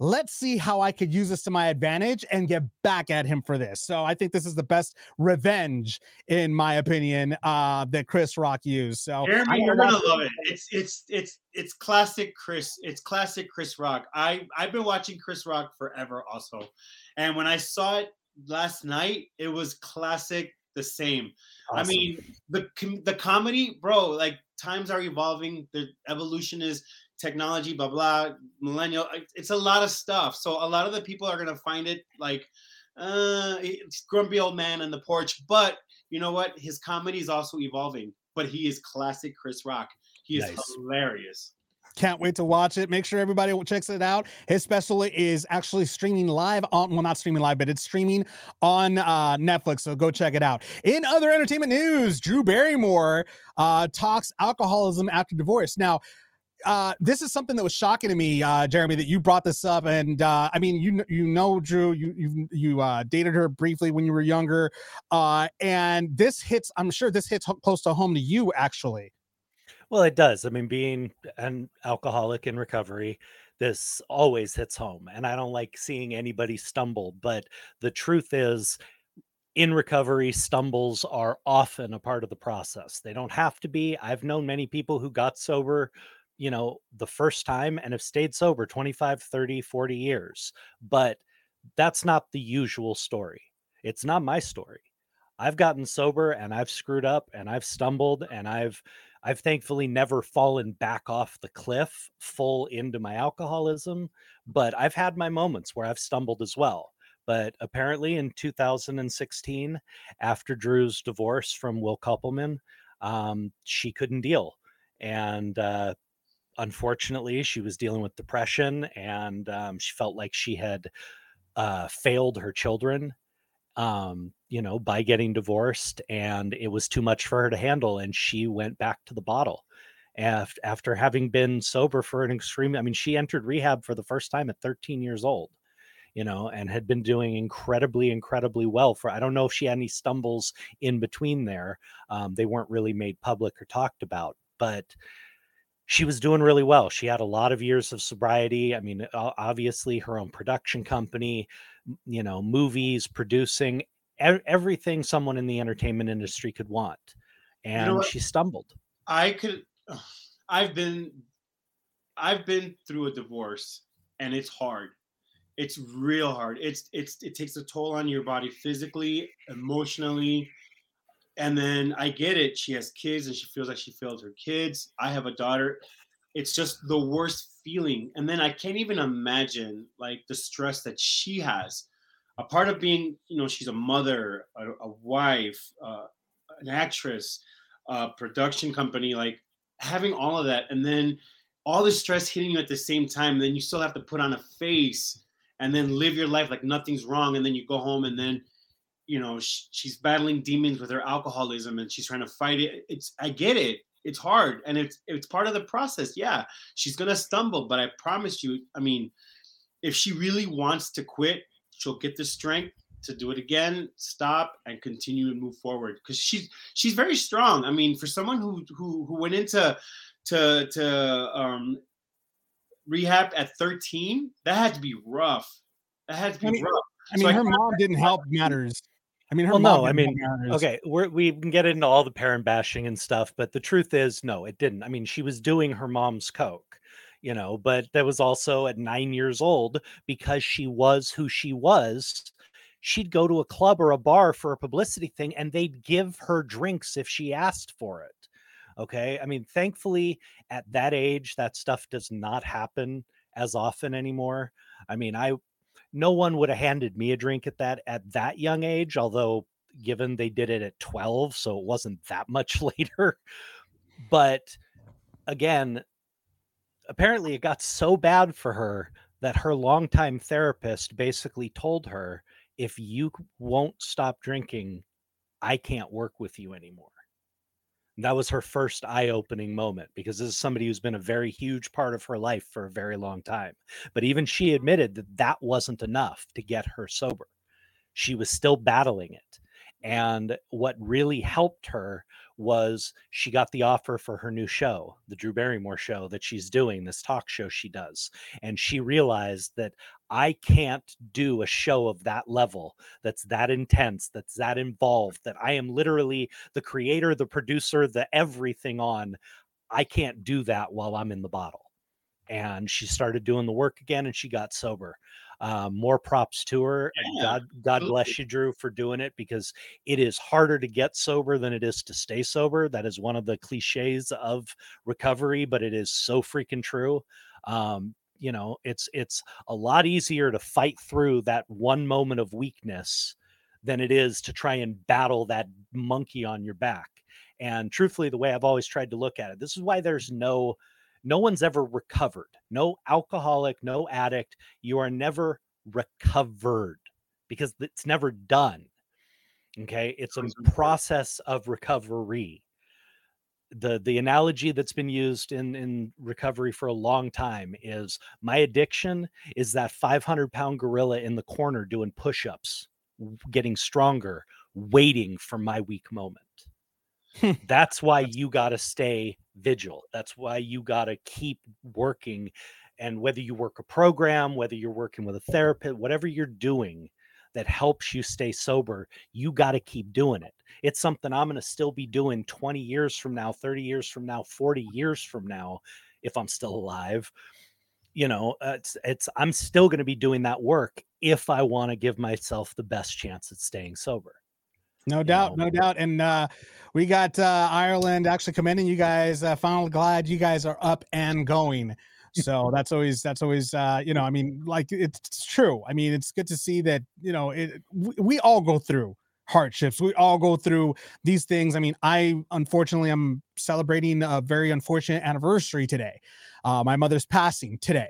Let's see how I could use this to my advantage and get back at him for this. So I think this is the best revenge, in my opinion, uh, that Chris Rock used. So Jeremy, you're gonna love it. It's it's it's it's classic Chris. It's classic Chris Rock. I I've been watching Chris Rock forever also, and when I saw it last night, it was classic. The same. I mean, the the comedy, bro. Like times are evolving. The evolution is technology. Blah blah. millennial. It's a lot of stuff. So a lot of the people are gonna find it like. Uh, it's grumpy old man on the porch, but you know what? His comedy is also evolving, but he is classic Chris Rock. He is Nice. hilarious. Can't wait to watch it. Make sure everybody checks it out. His special is actually streaming live on, well, not streaming live, but it's streaming on uh, Netflix. So go check it out. In other entertainment news, Drew Barrymore uh, talks alcoholism after divorce. Now, uh, this is something that was shocking to me, uh, Jeremy, that you brought this up. And uh, I mean, you you know, Drew, you you you uh, dated her briefly when you were younger, uh, and this hits. I'm sure this hits close to home to you, actually. Well, it does. I mean, being an alcoholic in recovery, this always hits home. And I don't like seeing anybody stumble. But the truth is, in recovery, stumbles are often a part of the process. They don't have to be. I've known many people who got sober, you know, the first time and have stayed sober 25, 30, 40 years. But that's not the usual story. It's not my story. I've gotten sober and I've screwed up and I've stumbled and I've I've thankfully never fallen back off the cliff full into my alcoholism, but I've had my moments where I've stumbled as well. But apparently in 2016, after Drew's divorce from Will Kopelman, um, she couldn't deal. And uh, unfortunately, she was dealing with depression and um, she felt like she had uh, failed her children um, you know, by getting divorced, and it was too much for her to handle, and she went back to the bottle. After, after having been sober for an extreme, I mean, she entered rehab for the first time at 13 years old, you know, and had been doing incredibly, incredibly well for. I don't know if she had any stumbles in between there. Um, they weren't really made public or talked about, but she was doing really well. She had a lot of years of sobriety. I mean, obviously, her own production company, you know, movies, producing, everything someone in the entertainment industry could want. And what? she stumbled. I could I've been I've been through a divorce and it's hard. It's real hard. It's it's it takes a toll on your body physically, emotionally. And then I get it. She has kids and she feels like she failed her kids. I have a daughter. It's just the worst feeling. And then I can't even imagine like the stress that she has. A part of being, you know, she's a mother, a, a wife, uh, an actress, a production company, like having all of that and then all the stress hitting you at the same time then you still have to put on a face and then live your life like nothing's wrong and then you go home and then you know sh- she's battling demons with her alcoholism and she's trying to fight it. It's i get it. It's hard and it's it's part of the process. Yeah she's gonna stumble but i promise you i mean if she really wants to quit she'll get the strength to do it again stop and continue and move forward. Because she's she's very strong. I mean for someone who who who went into to to um rehab at 13 that had to be rough. That had to be I mean- rough. I mean, So her kinda- mom didn't help matters. I mean, her Well, mom. no, I mean, okay, we're, we can get into all the parent bashing and stuff, but the truth is, no, it didn't. I mean, she was doing her mom's coke, you know, but that was also at nine years old because she was who she was. She'd go to a club or a bar for a publicity thing and they'd give her drinks if she asked for it. Okay. I mean, thankfully, at that age, that stuff does not happen as often anymore. I mean, I, no one would have handed me a drink at that at that young age although given they did it at 12 so it wasn't that much later. But again apparently it got so bad for her that her longtime therapist basically told her if you won't stop drinking i can't work with you anymore that was her first eye-opening moment because this is somebody who's been a very huge part of her life for a very long time. But even she admitted that that wasn't enough to get her sober. She was still battling it. And what really helped her was she got the offer for her new show the drew barrymore show that she's doing this talk show she does. And she realized that i can't do a show of that level that's that intense that's that involved that i am literally the creator the producer the everything on i can't do that while i'm in the bottle. And she started doing the work again and she got sober. Um, more props to her Yeah, god god bless you drew for doing it because it is harder to get sober than it is to stay sober. That is one of the cliches of recovery but it is so freaking true. Um, you know it's it's a lot easier to fight through that one moment of weakness than it is to try and battle that monkey on your back. And truthfully the way i've always tried to look at it this is why there's no no one's ever recovered. No alcoholic no addict. You are never recovered because it's never done okay? It's a process of recovery the the analogy that's been used in in recovery for a long time is my addiction is that 500 pound gorilla in the corner doing push-ups getting stronger waiting for my weak moment. That's why you got to stay vigil that's why you got to keep working and whether you work a program whether you're working with a therapist whatever you're doing that helps you stay sober you got to keep doing it it's something i'm going to still be doing 20 years from now 30 years from now 40 years from now if i'm still alive you know uh, it's it's i'm still going to be doing that work if i want to give myself the best chance at staying sober No doubt, no doubt. And uh, we got uh, Ireland actually commending you guys. Uh, finally glad you guys are up and going. So that's always that's always uh, you know I mean like it's true. I mean it's good to see that you know it, we, we all go through hardships. We all go through these things. I mean I unfortunately I'm celebrating a very unfortunate anniversary today. Uh, my mother's passing today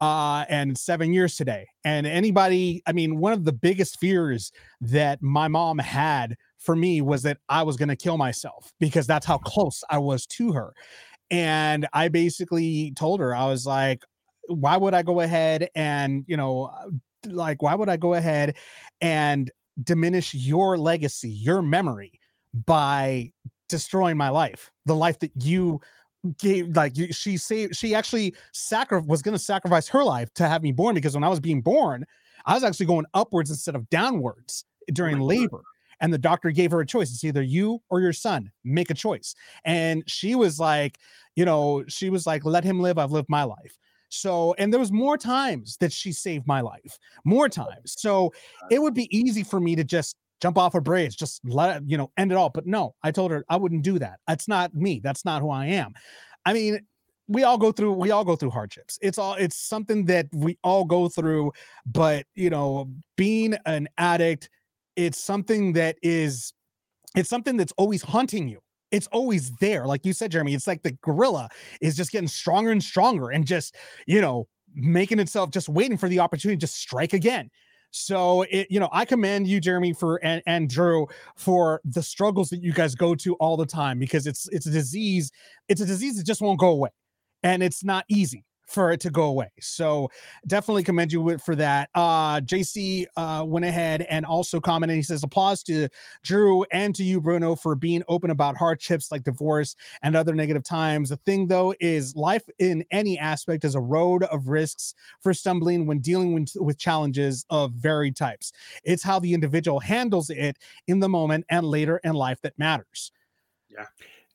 uh, and seven years today. And anybody, I mean, one of the biggest fears that my mom had for me was that I was going to kill myself because that's how close I was to her. And I basically told her, I was like, why would I go ahead and, you know, uh, like, why would I go ahead and diminish your legacy, your memory by destroying my life, the life that you gave like you- she saved she actually sacri- was going to sacrifice her life to have me born because when I was being born, I was actually going upwards instead of downwards during labor. And the doctor gave her a choice. It's either you or your son. Make a choice. And she was like, you know, she was like, let him live. I've lived my life. So, and there was more times that she saved my life, more times. So it would be easy for me to just jump off a bridge, just let you know, end it all. But no, I told her I wouldn't do that. That's not me. That's not who I am. I mean, we all go through we all go through hardships. It's all it's something that we all go through, but you know, being an addict, it's something that is it's something that's always haunting you. It's always there. Like you said, Jeremy, it's like the gorilla is just getting stronger and stronger and just, you know, making itself just waiting for the opportunity to strike again. So it, you know, I commend you, Jeremy, for and, and Drew for the struggles that you guys go to all the time because it's it's a disease, it's a disease that just won't go away. And it's not easy for it to go away. So definitely commend you for that. Uh JC uh went ahead and also commented. He says applause to Drew and to you, Bruno, for being open about hardships like divorce and other negative times. The thing though is life in any aspect is a road of risks for stumbling when dealing with, with challenges of varied types. It's how the individual handles it in the moment and later in life that matters. Yeah.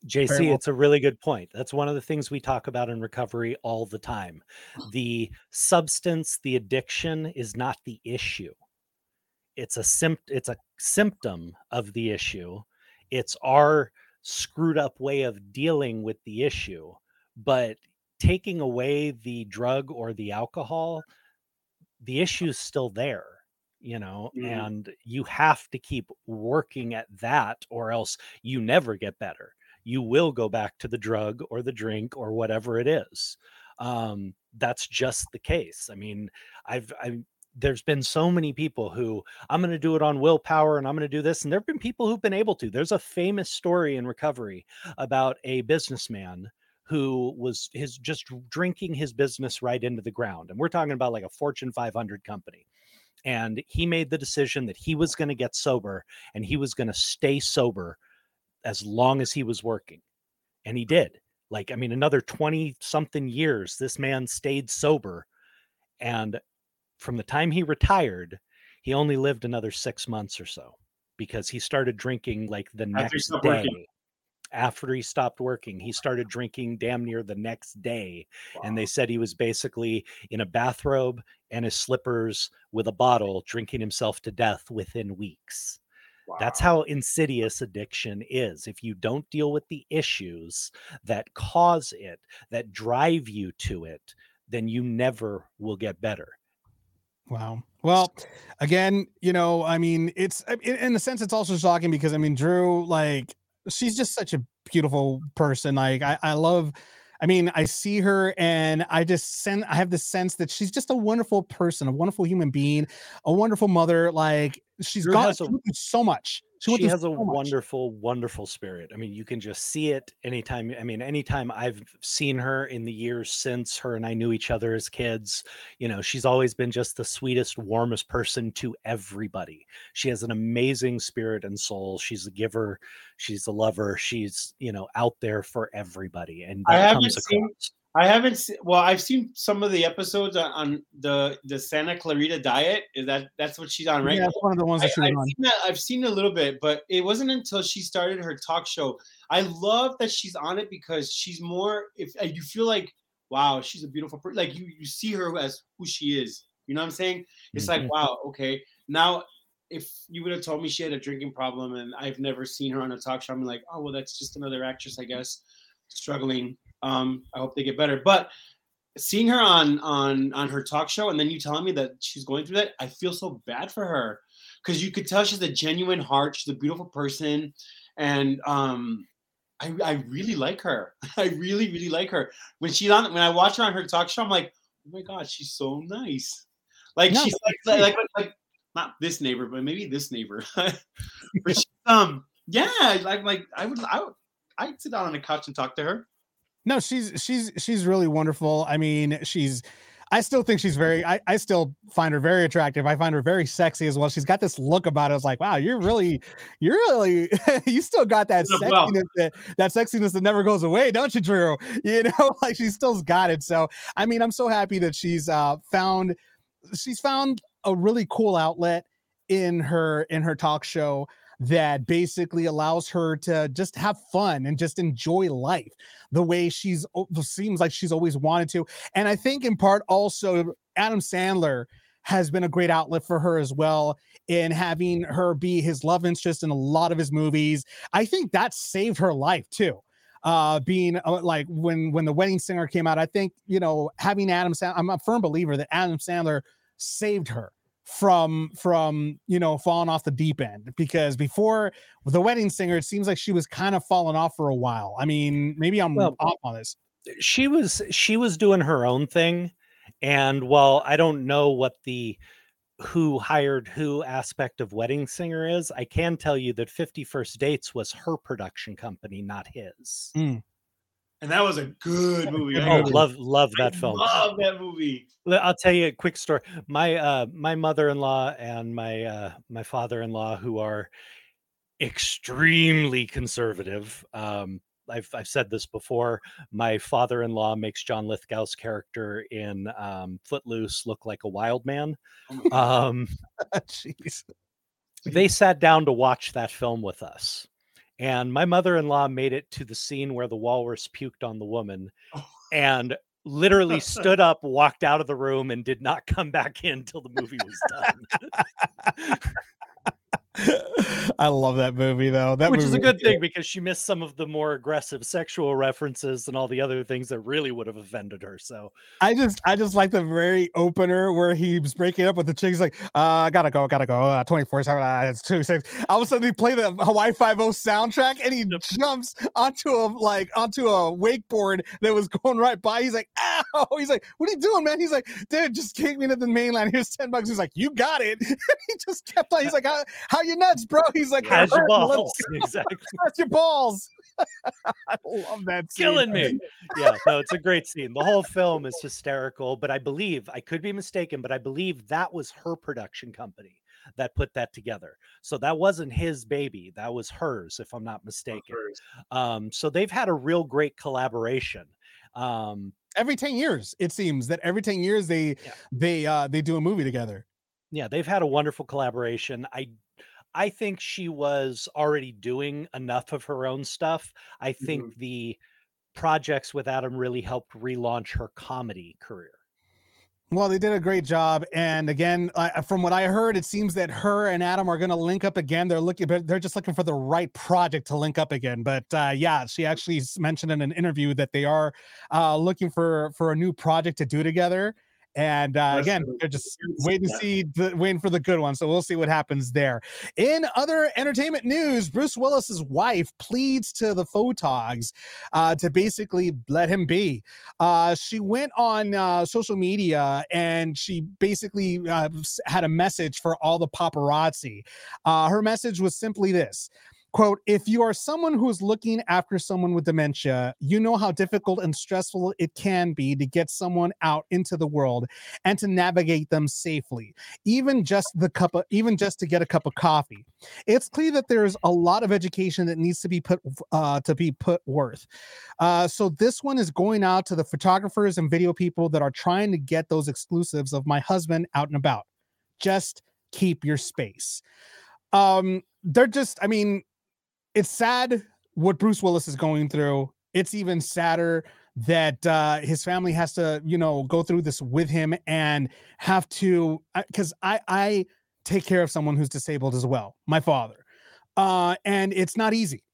JC, it's a really good point. That's one of the things we talk about in recovery all the time. The substance, the addiction is not the issue. It's a sympt it's a symptom of the issue. It's our screwed up way of dealing with the issue. But taking away the drug or the alcohol, the issue's still there you know Mhm. and you have to keep working at that or else you never get better you will go back to the drug or the drink or whatever it is. Um that's just the case. I mean i've i there's been so many people who i'm going to do it on willpower and i'm going to do this and there've been people who've been able to. There's a famous story in recovery about a businessman who was his just drinking his business right into the ground and we're talking about like a fortune 500 company and he made the decision that he was going to get sober and he was going to stay sober as long as he was working and he did like i mean another 20 something years this man stayed sober and from the time he retired he only lived another 6 months or so because he started drinking like the After next day working. after he stopped working he started drinking damn near the next day and they said he was basically in a bathrobe and his slippers with a bottle drinking himself to death within weeks that's how insidious addiction is if you don't deal with the issues that cause it that drive you to it then you never will get better Wow. Well, again, you know, I mean, it's in, a sense, it's also shocking because I mean, Drew, like, she's just such a beautiful person. Like, I, I love. I mean, I see her and I just send. I have the sense that she's just a wonderful person, a wonderful human being, a wonderful mother. Like, she's Drew got a- she went through so much. She, she, has a so much. wonderful wonderful spirit i mean you can just see it anytime i mean anytime i've seen her in the years since her and i knew each other as kids you know she's always been just the sweetest warmest person to everybody she has an amazing spirit and soul she's a giver she's a lover she's you know out there for everybody and I haven't seen. across I haven't. Se- well, I've seen some of the episodes on, on the the Santa Clarita Diet. Is that that's what she's on, right? Yeah, it's one of the ones that I, was have on. seen that. I've seen a little bit, but it wasn't until she started her talk show. I love that she's on it because she's more. If you feel like, wow, she's a beautiful person. Like you, you see her as who she is. You know what I'm saying? It's like, Mhm. wow, okay. Now, if you would have told me she had a drinking problem and I've never seen her on a talk show, I'm like, oh well, that's just another actress, I guess, struggling. Um, I hope they get better. But seeing her on on on her talk show and then you telling me that she's going through that, I feel so bad for her because you could tell she's a genuine heart. She's a beautiful person, and um, I I really like her. I really really like her. When she's on when I watch her on her talk show, I'm like, oh my god, she's so nice. Like No, she's like, like like not this neighbor, but maybe this neighbor. but she, um, yeah, like like I would I would I'd sit down on the couch and talk to her. No, she's she's she's really wonderful. I mean, she's I still think she's very. I, I still find her very attractive. I find her very sexy as well. She's got this look about it. It's like, wow, you're really, you're really, you still got that sexiness that that sexiness that never goes away, don't you, Drew? You know, like she still's got it. So I mean, I'm so happy that she's uh found, she's found a really cool outlet in her in her talk show that basically allows her to just have fun and just enjoy life the way she's seems like she's always wanted to and i think in part also adam sandler has been a great outlet for her as well in having her be his love interest in a lot of his movies. I think that saved her life too uh being uh, like when when the wedding singer came out i think you know having adam sandler i'm a firm believer that adam sandler saved her from from you know falling off the deep end because before the wedding singer it seems like she was kind of falling off for a while. I mean maybe i'm Well, off on this. she was she was doing her own thing and while i don't know what the who hired who aspect of wedding singer is i can tell you that 50 First Dates was her production company not his mm. And that was a good movie. I oh love love I that film Love that movie. I'll tell you a quick story. My uh my mother-in-law and my uh my father-in-law who are extremely conservative. Um I've I've said this before. My father-in-law makes John Lithgow's character in um Footloose look like a wild man. Um jeez they sat down to watch that film with us. And my mother-in-law made it to the scene where the walrus puked on the woman oh. and literally stood up, walked out of the room, and did not come back in till the movie was done. i love that movie though that Which is a good thing because she missed some of the more aggressive sexual references and all the other things that really would have offended her. So I just I just like the very opener where he's breaking up with the chick. He's like, uh, I gotta go, gotta go. Uh, 24 7, uh, it's two six. All of a sudden, he play the Hawaii Five O soundtrack and he jumps onto a like onto a wakeboard that was going right by. He's like, ow! He's like, what are you doing, man? He's like, dude, just take me to the mainland. Here's 10 bucks. He's like, you got it. he just kept on. He's like, how, how you nuts, bro? He's like, How's your "Hurt a little." balls? Exactly. How's your balls? I love that. scene. killing me. Yeah, no, it's a great scene. The whole film is hysterical, but I believe I could be mistaken, but I believe that was her production company that put that together. So that wasn't his baby, that was hers, if I'm not mistaken. Um, so they've had a real great collaboration. Um, Every 10 years, it seems that every 10 years they they uh they do a movie together. yeah, they've had a wonderful collaboration. I I think she was already doing enough of her own stuff. I think the projects with Adam really helped relaunch her comedy career. Well, they did a great job, and again, uh, from what I heard, it seems that her and Adam are going to link up again. They're looking, but they're just looking for the right project to link up again. But uh, yeah, she actually mentioned in an interview that they are uh, looking for for a new project to do together. And uh, again, they're just waiting to see, the, waiting for the good one. So we'll see what happens there. In other entertainment news, Bruce Willis's wife pleads to the photogs uh, to basically let him be. Uh, she went on uh, social media and she basically uh, had a message for all the paparazzi. Uh, her message was simply this. Quote, if you are someone who is looking after someone with dementia, you know how difficult and stressful it can be to get someone out into the world and to navigate them safely, even just the cup of, even just to get a cup of coffee. It's clear that there's a lot of education that needs to be put uh, to be put worth. Uh, so this one is going out to the photographers and video people that are trying to get those exclusives of my husband out and about. Just keep your space. Um, they're just, I mean, it's sad what Bruce Willis is going through. It's even sadder that uh, his family has to, you know, go through this with him and have to, because I, I take care of someone who's disabled as well, my father, uh, and it's not easy.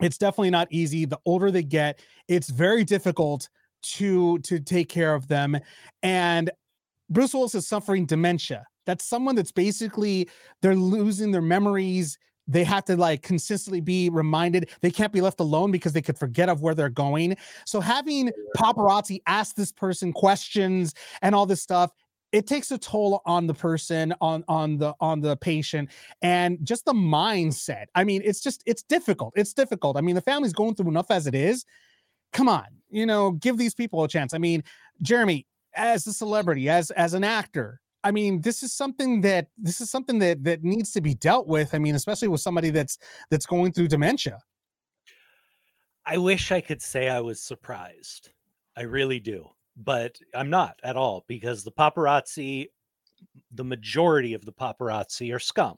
It's definitely not easy. The older they get, it's very difficult to to take care of them, and Bruce Willis is suffering dementia. That's someone that's basically they're losing their memories. They have to like consistently be reminded. They can't be left alone because they could forget of where they're going. So having paparazzi ask this person questions and all this stuff, it takes a toll on the person, on on the on the patient, and just the mindset. I mean, it's just it's difficult. It's difficult. I mean, the family's going through enough as it is. Come on, you know, give these people a chance. I mean, Jeremy, as a celebrity, as as an actor, I mean, this is something that this is something that that needs to be dealt with. I mean, especially with somebody that's that's going through dementia. I wish I could say I was surprised. I really do, but I'm not at all because the paparazzi, the majority of the paparazzi are scum.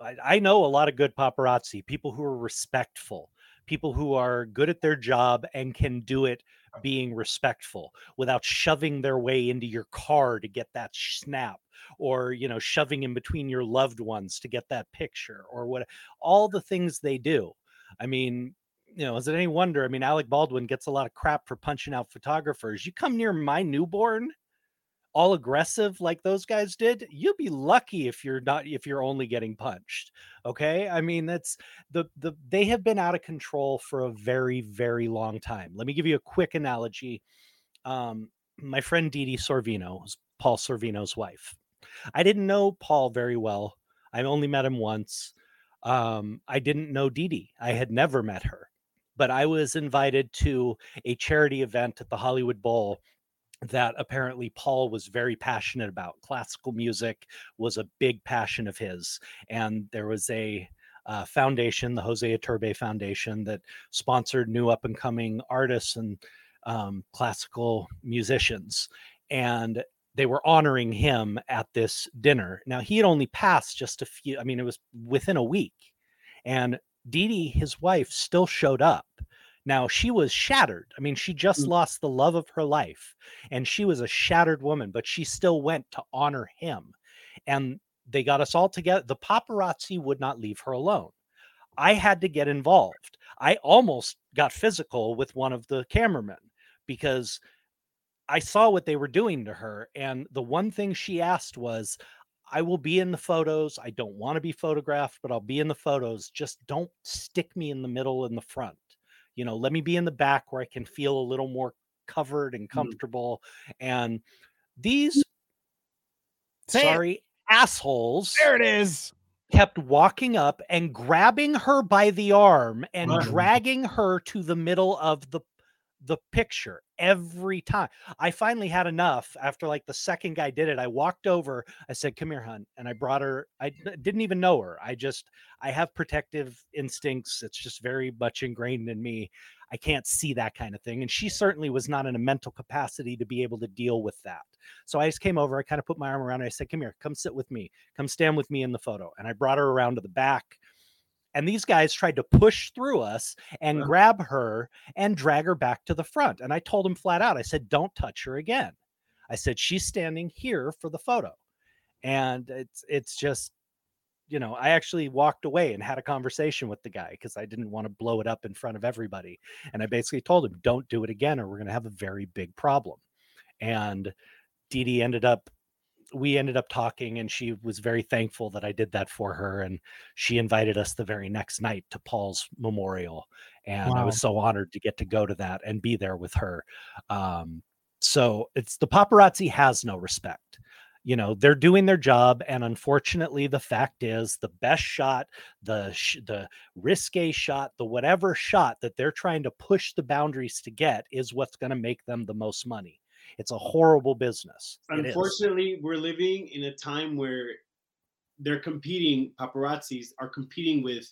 I, I know a lot of good paparazzi, people who are respectful, people who are good at their job and can do it being respectful without shoving their way into your car to get that snap or you know shoving in between your loved ones to get that picture or what all the things they do. I mean you know is it any wonder i mean alec baldwin gets a lot of crap for punching out photographers. You come near my newborn all aggressive like those guys did you'd be lucky if you're not if you're only getting punched okay i mean that's the the they have been out of control for a very very long time let me give you a quick analogy um my friend Dee Sorvino Paul Sorvino's wife. I didn't know Paul very well. I only met him once. Um, I didn't know Dee. I had never met her, but I was invited to a charity event at the Hollywood Bowl that apparently Paul was very passionate about. Classical music was a big passion of his, and there was a uh, foundation, the Jose Iturbi Foundation, that sponsored new up and coming artists and um, classical musicians, and they were honoring him at this dinner. Now he had only passed just a few. I mean, it was within a week, and Dee Dee, his wife, still showed up. Now she was shattered. I mean, she just mm. lost the love of her life, and she was a shattered woman, but she still went to honor him. And they got us all together. The paparazzi would not leave her alone. I had to get involved. I almost got physical with one of the cameramen because I saw what they were doing to her. And the one thing she asked was, I will be in the photos. I don't want to be photographed, but I'll be in the photos. Just don't stick me in the middle in the front. You know, let me be in the back where I can feel a little more covered and mm-hmm. comfortable. And these mm-hmm. Say it. sorry assholes There it is. kept walking up and grabbing her by the arm and dragging her to the middle of the the picture every time. I finally had enough after like the second guy did it. I walked over, I said, "Come here, hun." And I brought her I didn't even know her. I just I have protective instincts. It's just very much ingrained in me. I can't see that kind of thing. And she certainly was not in a mental capacity to be able to deal with that. So I just came over, I kind of put my arm around her. I said, Come here, come sit with me, come stand with me in the photo. And I brought her around to the back. And these guys tried to push through us and grab her and drag her back to the front. And I told them flat out, I said, Don't touch her again. I said, She's standing here for the photo. And it's it's just you know, I actually walked away and had a conversation with the guy because I didn't want to blow it up in front of everybody. And I basically told him, don't do it again, or we're going to have a very big problem. And Dee Dee ended up, we ended up talking, and she was very thankful that I did that for her. And she invited us the very next night to Paul's memorial. And I was so honored to get to go to that and be there with her. Um, so it's the paparazzi has no respect you know they're doing their job and unfortunately the fact is the best shot the sh- the risque shot the whatever shot that they're trying to push the boundaries to get is what's going to make them the most money it's a horrible business Unfortunately, we're living in a time where they're competing. Paparazzis are competing with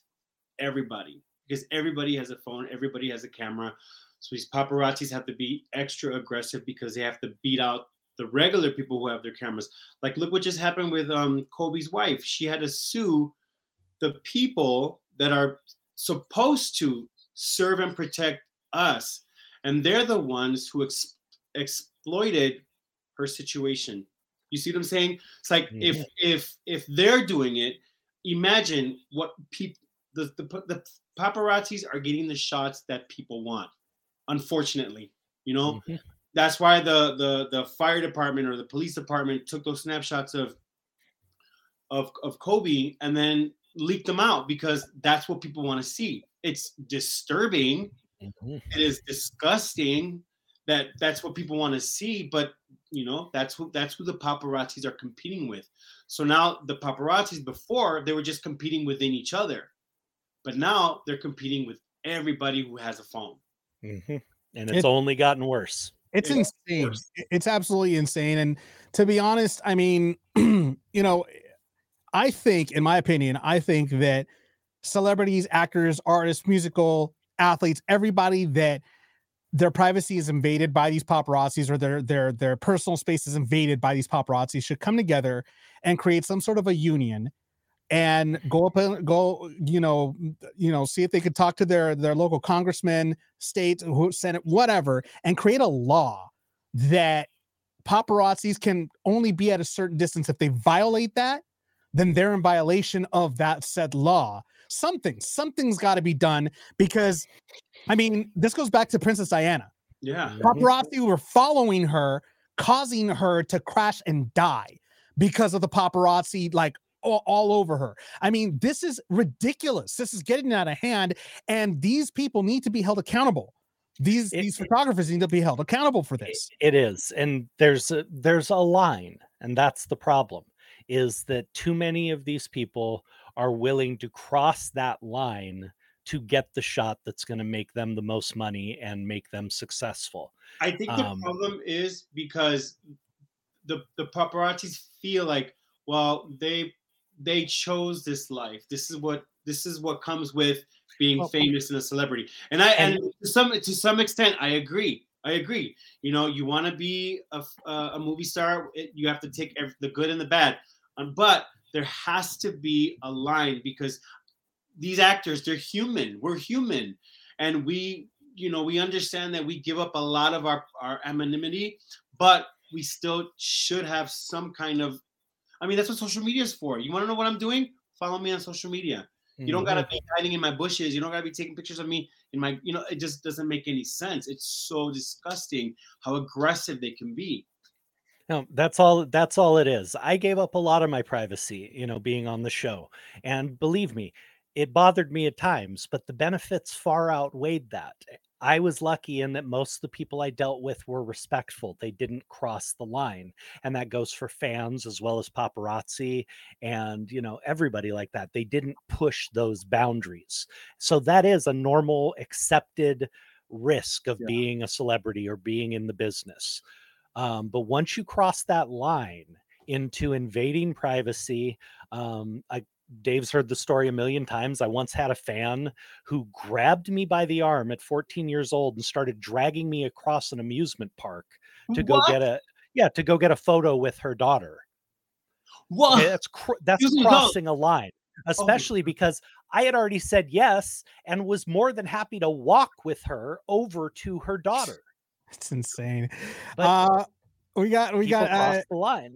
everybody because everybody has a phone, everybody has a camera. So these paparazzis have to be extra aggressive because they have to beat out the regular people who have their cameras. Like, look what just happened with um, Kobe's wife. She had to sue the people that are supposed to serve and protect us, and they're the ones who ex- exploited her situation. You see what I'm saying? It's like if Mhm. if if they're doing it, imagine what people the, the the paparazzis are getting the shots that people want. Unfortunately, you know that's why the the the fire department or the police department took those snapshots of of of Kobe and then leaked them out because that's what people want to see. It's disturbing. Mhm. It is disgusting that that's what people want to see, but you know that's who that's who the paparazzis are competing with. So now the paparazzis before they were just competing within each other, but now they're competing with everybody who has a phone. Mhm. and it's It- only gotten worse It's It's insane. worse. It's absolutely insane. And to be honest, I mean, you know, I think, in my opinion, I think that celebrities, actors, artists, musical athletes, everybody that their privacy is invaded by these paparazzis or their their their personal space is invaded by these paparazzi should come together and create some sort of a union and go up and go you know you know see if they could talk to their their local congressman state senate whatever and create a law that paparazzis can only be at a certain distance. If they violate that then they're in violation of that said law something something's got to be done because i mean this goes back to princess diana. Yeah. Mm-hmm. paparazzi were following her causing her to crash and die because of the paparazzi like all, all over her. I mean this is ridiculous. This is getting out of hand and these people need to be held accountable. These these photographers need to be held accountable for this. It is, and there's a, there's a line, and that's the problem. Is that too many of these people are willing to cross that line to get the shot that's going to make them the most money and make them successful. I think the Um, problem is because the the paparazzis feel like, well, they they chose this life. This is what this is what comes with being famous and a celebrity. And I and, and- to some to some extent, I agree. I agree. You know, you want to be a, a movie star, you have to take ev- the good and the bad. Um, but there has to be a line because these actors, they're human. We're human, and we, you know, we understand that we give up a lot of our our anonymity, but we still should have some kind of. I mean, that's what social media is for. You want to know what I'm doing? Follow me on social media. You don't gotta mm-hmm. be hiding in my bushes. You don't gotta be taking pictures of me in my. You know, it just doesn't make any sense. It's so disgusting how aggressive they can be. No, that's all that's all it is. I gave up a lot of my privacy, you know, being on the show. And believe me, it bothered me at times, but the benefits far outweighed that. Eh, I was lucky in that most of the people I dealt with were respectful. They didn't cross the line. And that goes for fans as well as paparazzi and, you know, everybody like that. They didn't push those boundaries. So that is a normal accepted risk of Yeah. being a celebrity or being in the business. Um, but once you cross that line into invading privacy, um, I, Dave's heard the story a million times. I once had a fan who grabbed me by the arm at 14 years old and started dragging me across an amusement park to go get a yeah to go get a photo with her daughter. What? Okay, that's cr- that's Excuse me, no. crossing a line, especially because I had already said yes and was more than happy to walk with her over to her daughter. It's insane But uh we got we got uh, the line.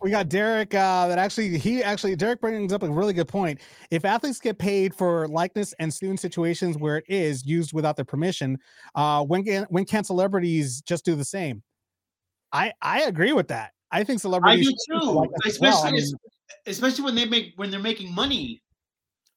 we got Derek uh, that actually he actually Derek brings up a really good point. If athletes get paid for likeness and student situations where it is used without their permission, uh, when can when can celebrities just do the same? I I agree with that. I think I celebrities do should do too, as well. especially I mean, especially when they make when they're making money.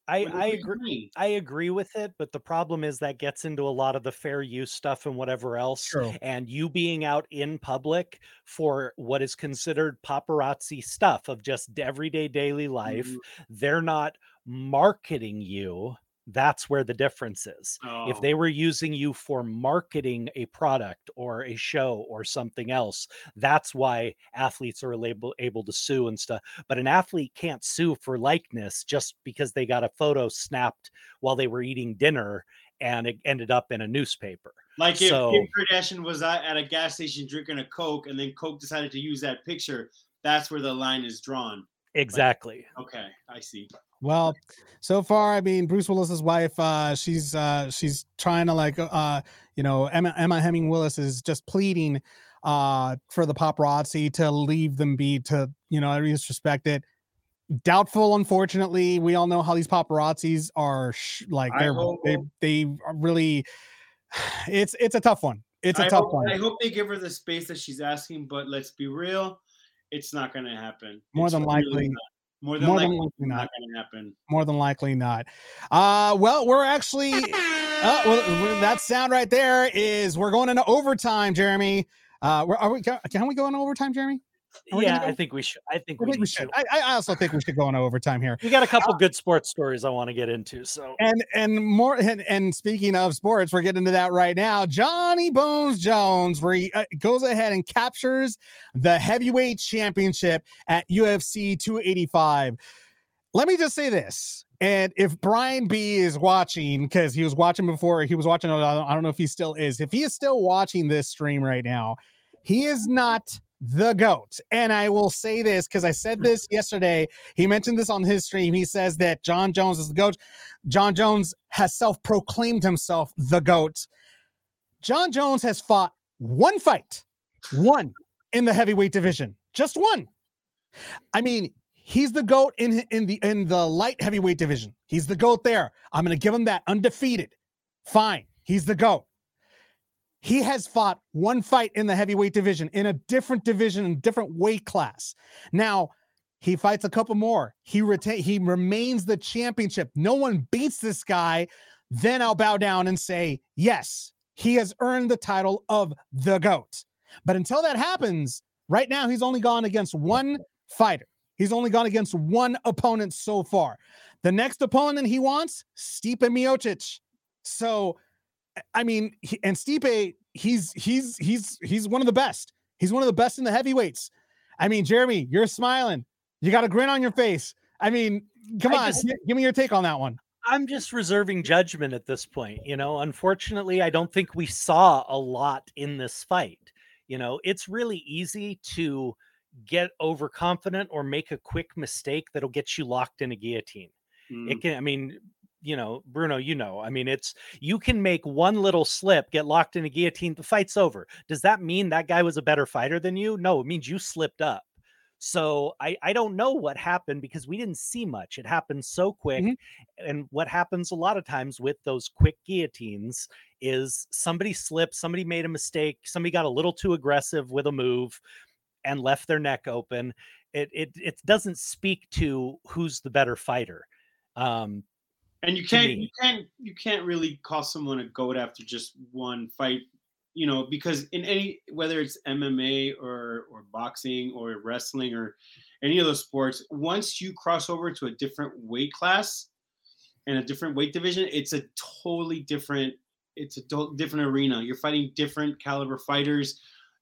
I, I agree. I agree with it, but the problem is that gets into a lot of the fair use stuff and whatever else. And you being out in public for what is considered paparazzi stuff of just everyday daily life, Mhm. they're not marketing you. That's where the difference is. If Oh. they were using you for marketing a product or a show or something else, that's why athletes are able, able to sue and stuff. But an athlete can't sue for likeness just because they got a photo snapped while they were eating dinner and it ended up in a newspaper. Like if So- Kim Kardashian was at a gas station drinking a Coke, and then Coke decided to use that picture, that's where the line is drawn. Exactly. Okay, I see. Well, so far, I mean, Bruce Willis's wife, uh, she's uh, she's trying to like, uh, you know, Emma Emma Hemming Willis is just pleading uh, for the paparazzi to leave them be, to you know, at least respect it. Doubtful, unfortunately. We all know how these paparazzis are, sh- like they're they they really. It's it's a tough one. It's a I tough hope, one. I hope they give her the space that she's asking, but let's be real, it's not going to happen. More It's than likely- not. More than more likely, than likely not. not going to happen. More than likely not. Uh, well, we're actually. Uh, well, that sound right there is we're going into overtime, Jeremy. Uh, we're, we? Can can we go into overtime, Jeremy? Yeah, I think we should. I think I we, think we should. to. I, I also think we should go into overtime here. We got a couple good sports stories I want to get into. So And and more and, and speaking of sports, we're getting into that right now. Johnny Bones Jones, where he uh, goes ahead and captures the heavyweight championship at UFC 285. Let me just say this. And if Brian B is watching, because he was watching before, he was watching, I don't know if he still is. If he is still watching this stream right now, he is not the GOAT. And I will say this because I said this yesterday. He mentioned this on his stream. He says that Jon Jones is the GOAT. Jon Jones has self proclaimed himself the GOAT. Jon Jones has fought one fight, one in the heavyweight division, just one. I mean, he's the goat in in the in the light heavyweight division. He's the goat there. I'm going to give him that undefeated. Fine, he's the goat. He has fought one fight in the heavyweight division in a different division, in different weight class. Now he fights a couple more. He retain he remains the championship. No one beats this guy. Then I'll bow down and say, yes, he has earned the title of the GOAT. But until that happens, right now he's only gone against one fighter. He's only gone against one opponent so far. The next opponent he wants, Stipe Miocic. So, I- I mean, he, and Stipe, he's he's he's he's one of the best. He's one of the best in the heavyweights. I mean, Jeremy, you're smiling. You got a grin on your face. I mean, come I on, just- give me your take on that one. I'm just reserving judgment at this point. You know, unfortunately, I don't think we saw a lot in this fight. You know, it's really easy to get overconfident or make a quick mistake that'll get you locked in a guillotine. Mm. It can, I mean, you know, Bruno, you know, I mean, it's you can make one little slip, get locked in a guillotine, the fight's over. Does that mean that guy was a better fighter than you? No, it means you slipped up. So I I don't know what happened because we didn't see much. It happened so quick. And what happens a lot of times with those quick guillotines is somebody slipped, somebody made a mistake, somebody got a little too aggressive with a move and left their neck open. It it it doesn't speak to who's the better fighter. Um and you can't you can't you can't really call someone a goat after just one fight you know because in any whether it's mma or or boxing or wrestling or any of those sports once you cross over to a different weight class and a different weight division it's a totally different it's a different arena. You're fighting different caliber fighters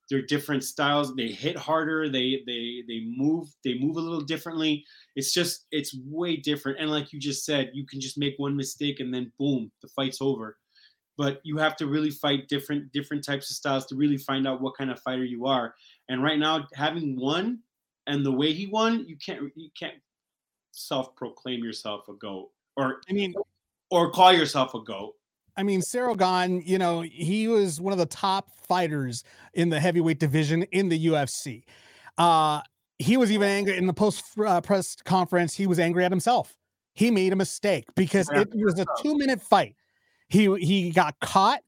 they're different styles they hit harder they they they move they move a little differently. It's just it's way different. And like you just said you can just make one mistake and then boom the fight's over. But you have to really fight different different types of styles to really find out what kind of fighter you are. And right now having won and the way he won you can't you can't self-proclaim yourself a goat or I mean, or call yourself a goat I mean, Gane, you know, he was one of the top fighters in the heavyweight division in the UFC. Uh, he was even angry in the post uh, press conference. He was angry at himself. He made a mistake because it was a two minute fight. He he got caught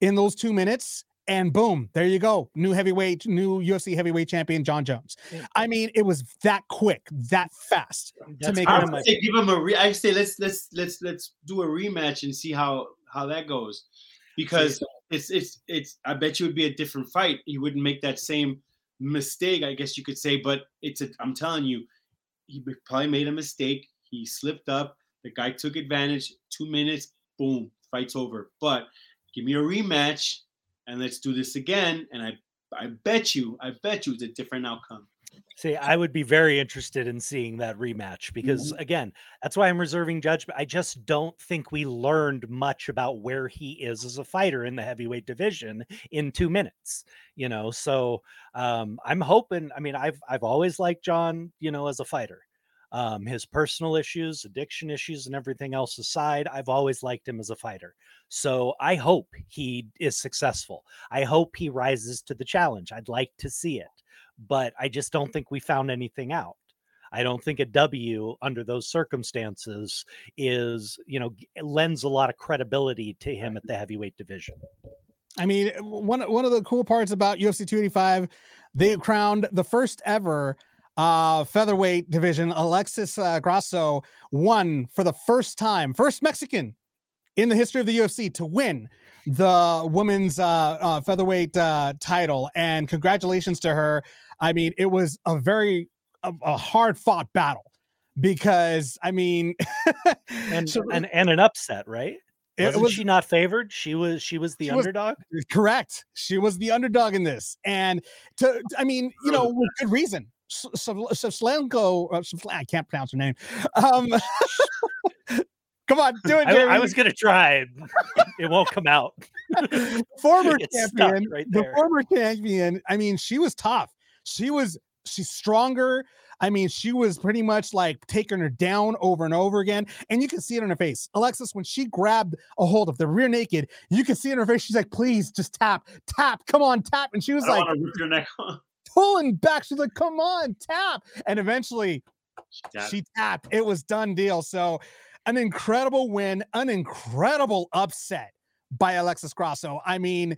in those two minutes, and boom, there you go, new heavyweight, new UFC heavyweight champion Jon Jones. I mean, it was that quick, that fast to That's make I would say give him a re- I say let's let's let's let's do a rematch and see how how that goes because it's it's it's I bet you would be a different fight. He wouldn't make that same mistake, I guess you could say. But it's a I'm telling you, he probably made a mistake. He slipped up. The guy took advantage. Two minutes, boom, fight's over. But give me a rematch and let's do this again. And I I bet you I bet you it's a different outcome. See, I would be very interested in seeing that rematch because, again, that's why I'm reserving judgment. I just don't think we learned much about where he is as a fighter in the heavyweight division in two minutes. You know, so um, I'm hoping. I mean, I've I've always liked Jon, you know, as a fighter. Um, his personal issues, addiction issues, and everything else aside, I've always liked him as a fighter. So I hope he is successful. I hope he rises to the challenge. I'd like to see it but I just don't think we found anything out. I don't think a W under those circumstances is, you know, lends a lot of credibility to him at the heavyweight division. I mean, one one of the cool parts about UFC 285, they crowned the first ever uh featherweight division. Alexis uh, Grasso won for the first time, first Mexican in the history of the UFC to win the women's uh, uh featherweight uh title and congratulations to her I mean, it was a very a, a hard fought battle because I mean, and so- and, and an upset, right? It was- she not favored? She was she was the She was- underdog. Correct. She was the underdog in this, and to I mean, you know, with good reason. So, S- Slavlenko, uh, Slavl- I can't pronounce her name. Um, come on, do it, I. I was gonna try. It won't come out. former It's champion, right the former champion. I mean, she was tough. She was she's stronger. I mean, she was pretty much like taking her down over and over again, and you can see it on her face. Alexis, when she grabbed a hold of the rear naked, you can see in her face. She's like, "Please, just tap, tap, come on, tap," and she was like want to rip your neck off. pulling back. She's like, "Come on, tap!" And eventually, tapped. she tapped. It was done deal. So, an incredible win, an incredible upset by Alexis Grasso. I mean,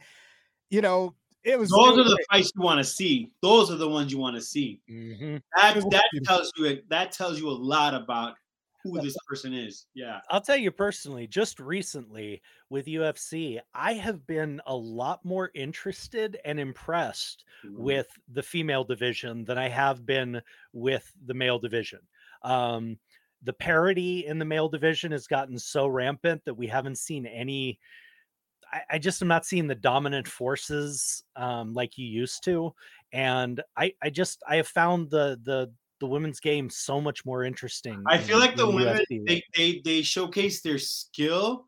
you know, it was. Those it are the was- fights you want to see. Those are the ones you want to see. Mhm. That that tells you that tells you a lot about who this person is. Yeah. I'll tell you personally, just recently with UFC, I have been a lot more interested and impressed Mm-hmm. with the female division than I have been with the male division. Um, the parity in the male division has gotten so rampant that we haven't seen any. I, I just am not seeing the dominant forces um, like you used to, and I, I just I have found the the the women's game so much more interesting. I feel like the in women UFC. they, they they showcase their skill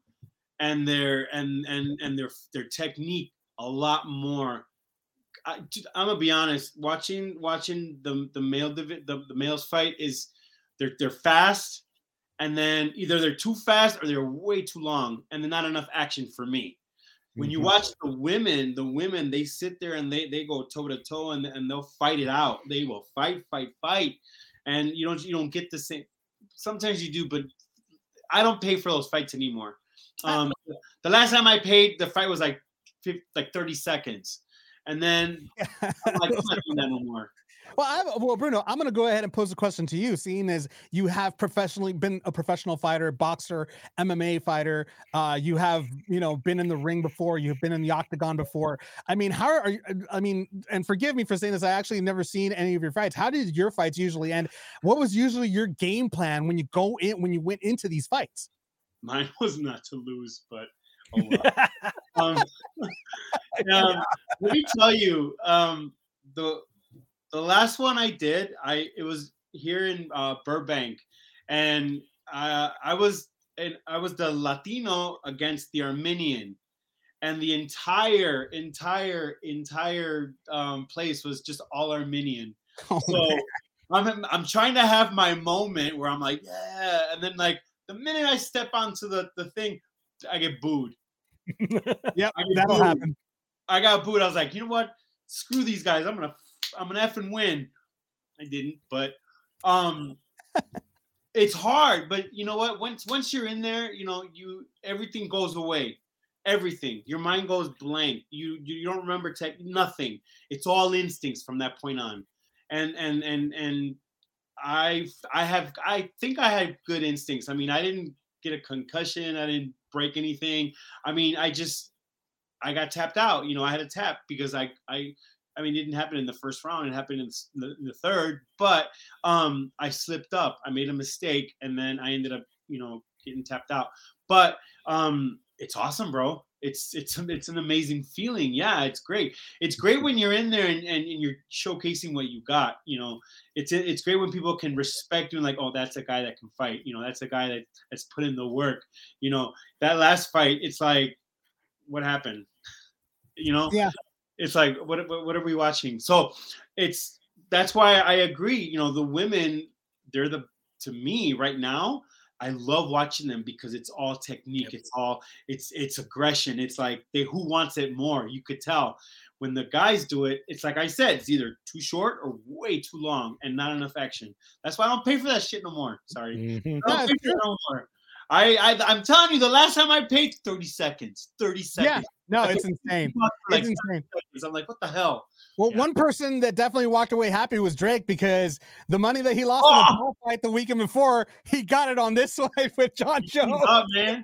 and their and and and their their technique a lot more. I, am gonna be honest. Watching watching the the male divi- the, the males fight is they're they're fast, and then either they're too fast or they're way too long, and then not enough action for me. When you Mhm. watch the women, the women they sit there and they they go toe to toe and and they'll fight it out. They will fight, fight, fight, and you don't you don't get the same. Sometimes you do, but I don't pay for those fights anymore. Um, the last time I paid, the fight was like 50, like 30 seconds, and then I'm like, I'm not doing that no more. Well, I well, Bruno, I'm going to go ahead and pose a question to you, seeing as you have professionally been a professional fighter, boxer, MMA fighter. Uh, you have, you know, been in the ring before. You've been in the octagon before. I mean, how are you? I mean, and forgive me for saying this. I actually never seen any of your fights. How did your fights usually end? What was usually your game plan when you go in when you went into these fights? Mine was not to lose, but oh well. um, um, let me tell you, um, the the last one I did, I it was here in uh, Burbank, and uh, I was and I was the Latino against the Armenian, and the entire entire entire um, place was just all Armenian. Oh, So I'm I'm trying to have my moment where I'm like, yeah, and then like the minute I step onto the the thing, I get booed. yeah, that'll booed. happen. I got booed. I was like, you know what? Screw these guys. I'm gonna I'm an F and win. I didn't, but um it's hard. But you know what? Once once you're in there, you know, you everything goes away. Everything. Your mind goes blank. You you, don't remember tech nothing. It's all instincts from that point on. And and and and I I have I think I had good instincts. I mean, I didn't get a concussion. I didn't break anything. I mean, I just I got tapped out. You know, I had a tap because I I I mean, it didn't happen in the first round. It happened in the, in the third, but um, I slipped up. I made a mistake, and then I ended up, you know, getting tapped out. But um, it's awesome, bro. It's it's it's an amazing feeling. Yeah, it's great. It's great when you're in there and, and, and you're showcasing what you got. You know, it's it's great when people can respect you and like, oh, that's a guy that can fight. You know, that's a guy that that's put in the work. You know, that last fight, it's like, what happened? You know, Yeah. It's like what what, what are we watching? So it's that's why I agree. You know, the women, they're the to me right now. I love watching them because it's all technique. It's all it's it's aggression. It's like they who wants it more. You could tell when the guys do it. It's like I said, it's either too short or way too long and not enough action. That's why I don't pay for that shit no more. Sorry, Mhm. I don't pay for it no more. I, I I'm telling you, the last time I paid 30 seconds, 30 seconds. No, it's insane. for, It's insane. I'm like, what the hell? Well, one person that definitely walked away happy was Drake because the money that he lost in Oh! the fight the weekend before, he got it on this fight with Jon Jones. up, man.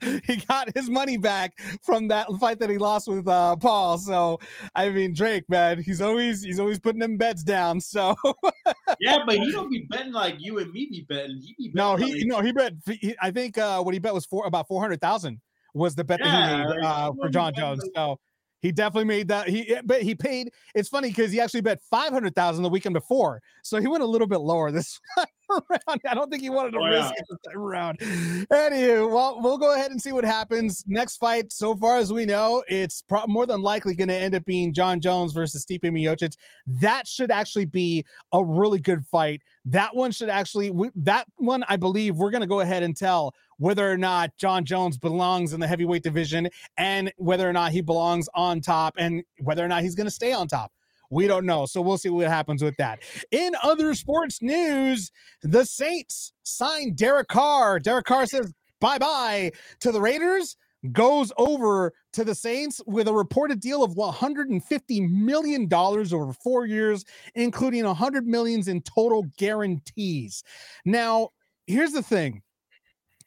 he got his money back from that fight that he lost with uh, Paul. So, I mean, Drake, man, he's always he's always putting them bets down. So, Yeah, but he don't be betting like you and me be betting. He be betting no, like- he no he bet. he- I think uh, what he bet was for about four hundred thousand was the bet that he made uh, for Jon Jones. So. He definitely made that. He but he paid. It's funny because he actually bet five hundred thousand the weekend before, so he went a little bit lower this time around. I don't think he wanted to Oh, risk yeah. it this time around. Anywho, well, we'll go ahead and see what happens. Next fight, so far as we know, it's pro- more than likely going to end up being Jon Jones versus Stipe Miocic. That should actually be a really good fight. That one should actually. we- That one, I believe, we're going to go ahead and tell whether or not Jon Jones belongs in the heavyweight division and whether or not he belongs on top and whether or not he's going to stay on top. We don't know. So we'll see what happens with that. In other sports news, the Saints signed Derek Carr. Derek Carr says bye bye to the Raiders, goes over to the Saints with a reported deal of $150 million over four years, including 100 millions in total guarantees. Now, here's the thing.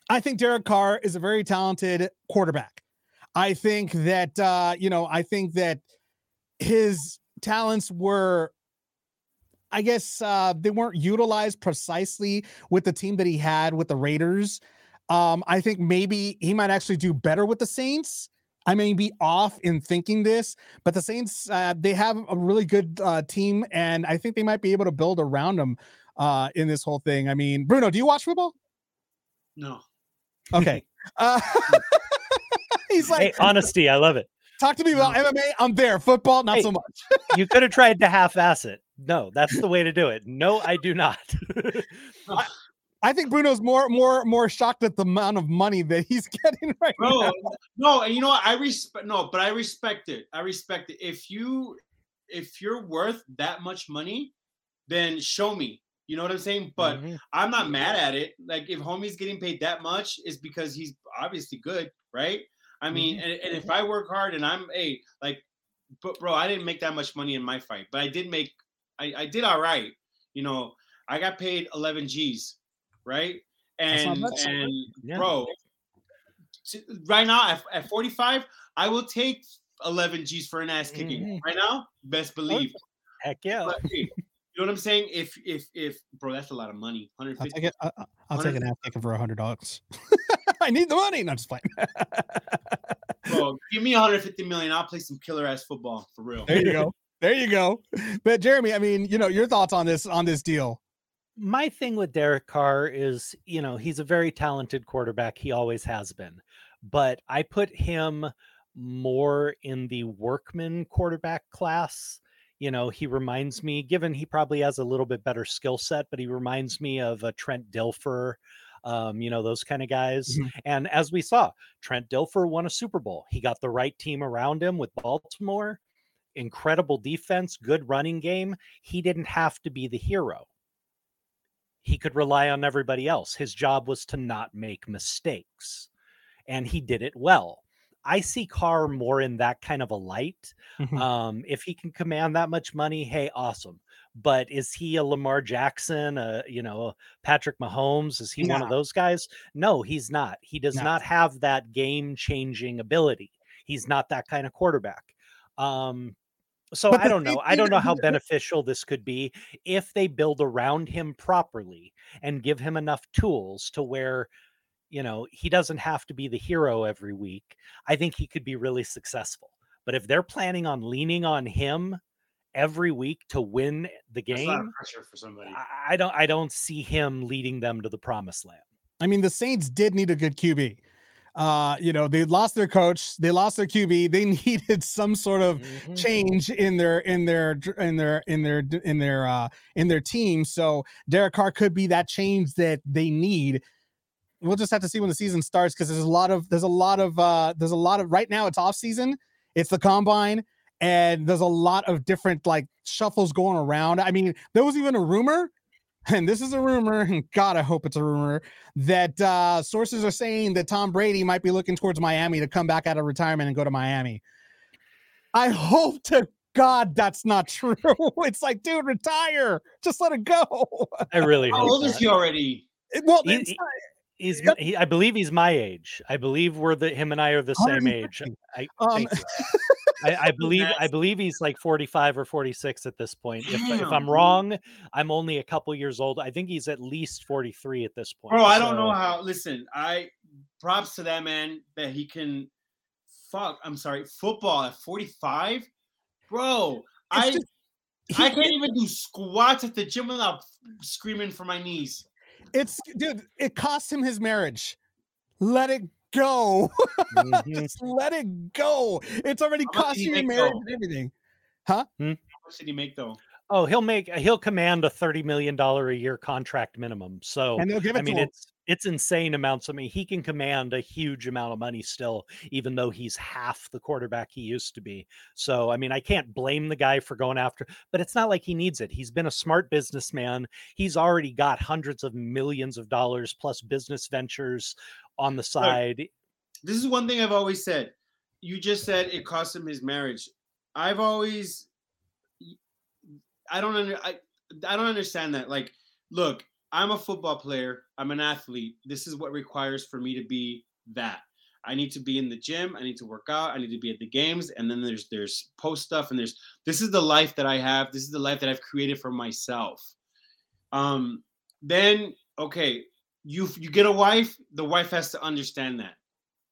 I think Derek Carr is a very talented quarterback. I think that uh, you know, I think that his talents were I guess uh, they weren't utilized precisely with the team that he had with the Raiders. Um, I think maybe he might actually do better with the Saints. I may be off in thinking this, but the Saints uh, they have a really good uh, team, and I think they might be able to build around them uh, in this whole thing. I mean, Bruno, do you watch football? No. Okay. Uh, he's Hey, like, honesty, I love it. Talk to me about MMA. I'm there. Football, not Hey. so much. You could have tried to half-ass it. No, that's the way to do it. No, I do not. I think Bruno's more, more, more shocked at the amount of money that he's getting right Bro, now. no, and you know what? I respect no, but I respect it. I respect it. If you if you're worth that much money, then show me. You know what I'm saying? But Mhm. I'm not mad at it. Like if homie's getting paid that much, is because he's obviously good, right? I mean, and, and if I work hard and I'm hey, like, but bro, I didn't make that much money in my fight, but I did make, I, I did all right. You know, I got paid 11 G's, right? And and Yeah. bro, right now at, at 45, I will take 11 G's for an ass kicking. Mhm. Right now, best believe. Heck yeah. But, hey, you know what I'm saying? If if if bro, that's a lot of money. I'll 150. take it. I- I- I'll take an ass kicking for a hundred dollars. I need the money. No, just playing. Bro, give me 150 million. I'll play some killer ass football for real. there you go. There you go. But Jeremy, I mean, you know, your thoughts on this on this deal? my thing with Derek Carr is, you know, he's a very talented quarterback. He always has been. But I put him more in the workman quarterback class. You know, he reminds me, given he probably has a little bit better skill set, but he reminds me of a Trent Dilfer, um, you know, those kind of guys. Mhm. And as we saw, Trent Dilfer won a Super Bowl. He got the right team around him with Baltimore. Incredible defense, good running game. He didn't have to be the hero he could rely on everybody else. His job was to not make mistakes, and he did it well. I see Carr more in that kind of a light. Mhm. Um, if he can command that much money, hey, awesome. But is he a Lamar Jackson, a you know a Patrick Mahomes? Is he one of those guys? No, he's not. He does No. not have that game-changing ability. He's not that kind of quarterback. Um, so I don't know. I don't know how beneficial this could be if they build around him properly and give him enough tools to where you know he doesn't have to be the hero every week. I think he could be really successful. But if they're planning on leaning on him every week to win the That's a lot of game, pressure for somebody. I I don't I don't see him leading them to the promised land. I mean, the Saints did need a good QB. Uh, you know, they lost their coach, they lost their QB, they needed some sort of Mhm. change in their in their in their in their in their uh in their team. So Derek Carr could be that change that they need. We'll just have to see when the season starts because there's a lot of there's a lot of uh there's a lot of right now it's off season, it's the combine, and there's a lot of different like shuffles going around. I mean, there was even a rumor and this is a rumor, and God, I hope it's a rumor, that uh, sources are saying that Tom Brady might be looking towards Miami to come back out of retirement and go to Miami. I hope to God that's not true. It's like, dude, retire. Just let it go. I really How hope old is he already? It- well, He- it's he- not- He's, Yep. he, I believe he's my age. I believe we're the him and I are the same age. I, Um. I, I believe I believe he's like 45 or 46 at this point. If, if I'm wrong, I'm only a couple years old. I think he's at least 43 at this point. Bro, I don't know how. Listen, I props to that man that he can. Fuck, I'm sorry. Football at 45, bro. I just- I can't even do squats at the gym without screaming for my knees. It's dude, it cost him his marriage. Let it go. Mhm. Just let it go. It's already How much cost did he you your marriage though? and everything. Huh? How much did he make though? Oh, he'll make he'll command a 30 million dollar a year contract minimum. So And they'll give it I mean to him. it's it's insane amounts. I mean, he can command a huge amount of money still, even though he's half the quarterback he used to be. So, I mean, I can't blame the guy for going after, but it's not like he needs it. He's been a smart businessman. He's already got hundreds of millions of dollars plus business ventures on the side. This is one thing I've always said. You just said it cost him his marriage. I've always I don't under, I, I don't understand that. Like, look, I'm a football player. I'm an athlete. This is what requires for me to be that. I need to be in the gym. I need to work out. I need to be at the games. And then there's there's post stuff and there's this is the life that I have. This is the life that I've created for myself. Um, then okay, you you get a wife. The wife has to understand that.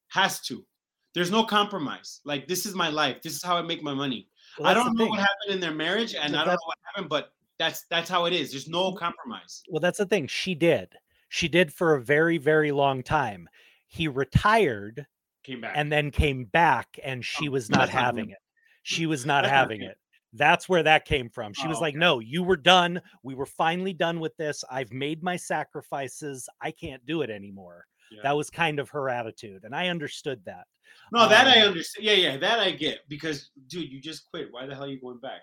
Has to. There's no compromise. Like this is my life. This is how I make my money. Well, I don't know what happened in their marriage, and I don't know what happened, but that's that's how it is. There's no compromise. Well, that's the thing. She did. She did for a very, very long time. He retired Came back. and then came back, and she was not having it. She was not having it. That's where that came from. She was Oh, like, No, you were done. We were finally done with this. I've made my sacrifices. I can't do it anymore. Yeah. That was kind of her attitude. And I understood that. no, that I um, understand. Yeah, yeah, that I get because, dude, you just quit. Why the hell are you going back?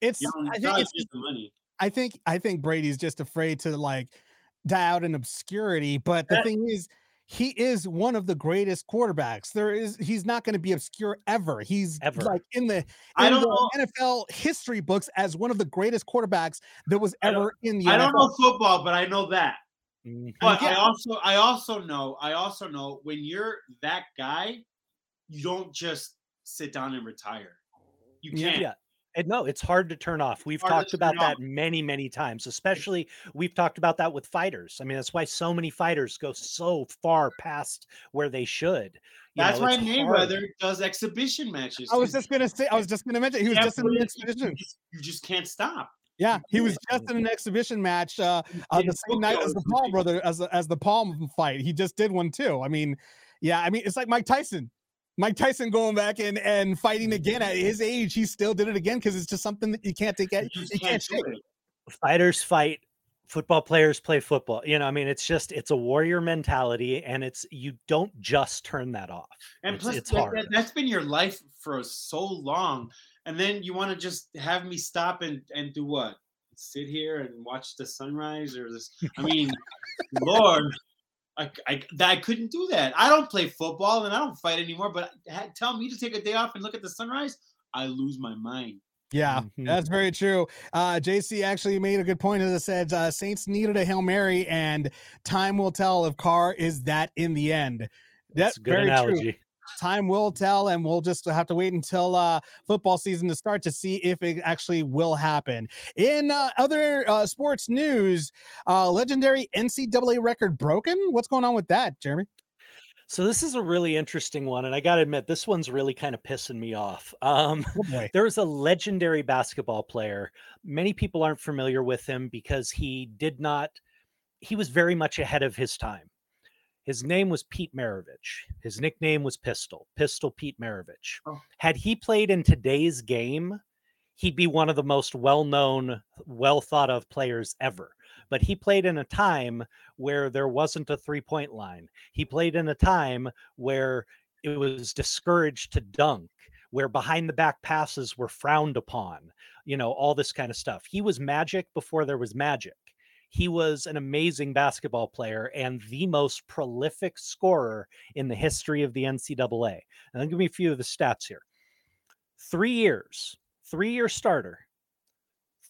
It's You don't, I think it's just the money. I think I think Brady's just afraid to like die out in obscurity. But the thing is, he is one of the greatest quarterbacks. There is he's not going to be obscure ever. He's Ever. like in the I in don't the know. NFL history books as one of the greatest quarterbacks that was ever in the I NFL. don't know football, but I know that. Mhm. But I also, I also know, I also know when you're that guy, you don't just sit down and retire. You can't. Yeah. And no, it's hard to turn off. We've Hard talked about that off. many, many times, especially we've talked about that with fighters. I mean, that's why so many fighters go so far past where they should. You That's know, why. Mayweather does exhibition matches. I was just gonna say. I was just gonna mention he was you just in an put it- you- exhibition. You just, you just can't stop. Yeah, he was just in an exhibition match uh, uh the same night as the Paul brother as as the Paul fight. He just did one too. I mean, yeah, I mean it's like Mike Tyson. Mike Tyson going back and and fighting again at his age, he still did it again because it's just something that you can't take You it. You can't can't shake. it. fighters fight football players play football you know i mean it's just it's a warrior mentality and it's you don't just turn that off And it's, plus, it's that- that, has been your life for so long, and then you want to just have me stop and and do what? Sit here and watch the sunrise, or this? I mean, Lord, I, I that I couldn't do that. I don't play football and I don't fight anymore. But tell me to take a day off and look at the sunrise, I lose my mind. Yeah, Mhm. that's very true. Uh, JC actually made a good point as I said uh, Saints needed a Hail Mary, and time will tell if Carr is that in the end. that's That's a good very true. Time will tell and we'll just have to wait until uh football season to start to see if it actually will happen. In uh, other uh, sports news uh legendary ncaa record broken? What's going on with that jeremy? So this is a really interesting one and i gotta admit this one's really kind of pissing me off. Um oh boy. there was a legendary basketball player. Many people aren't familiar with him because he did not he was very much ahead of his time his name was Pete Maravich. His nickname was Pistol, Pistol Pete Maravich. Oh. Had he played in today's game, he'd be one of the most well known, well thought of players ever. But he played in a time where there wasn't a three point line. He played in a time where it was discouraged to dunk, where behind the back passes were frowned upon, you know, all this kind of stuff. He was magic before there was magic. He was an amazing basketball player and the most prolific scorer in the history of the NCAA. And I'll give me a few of the stats here. Three years, three year starter,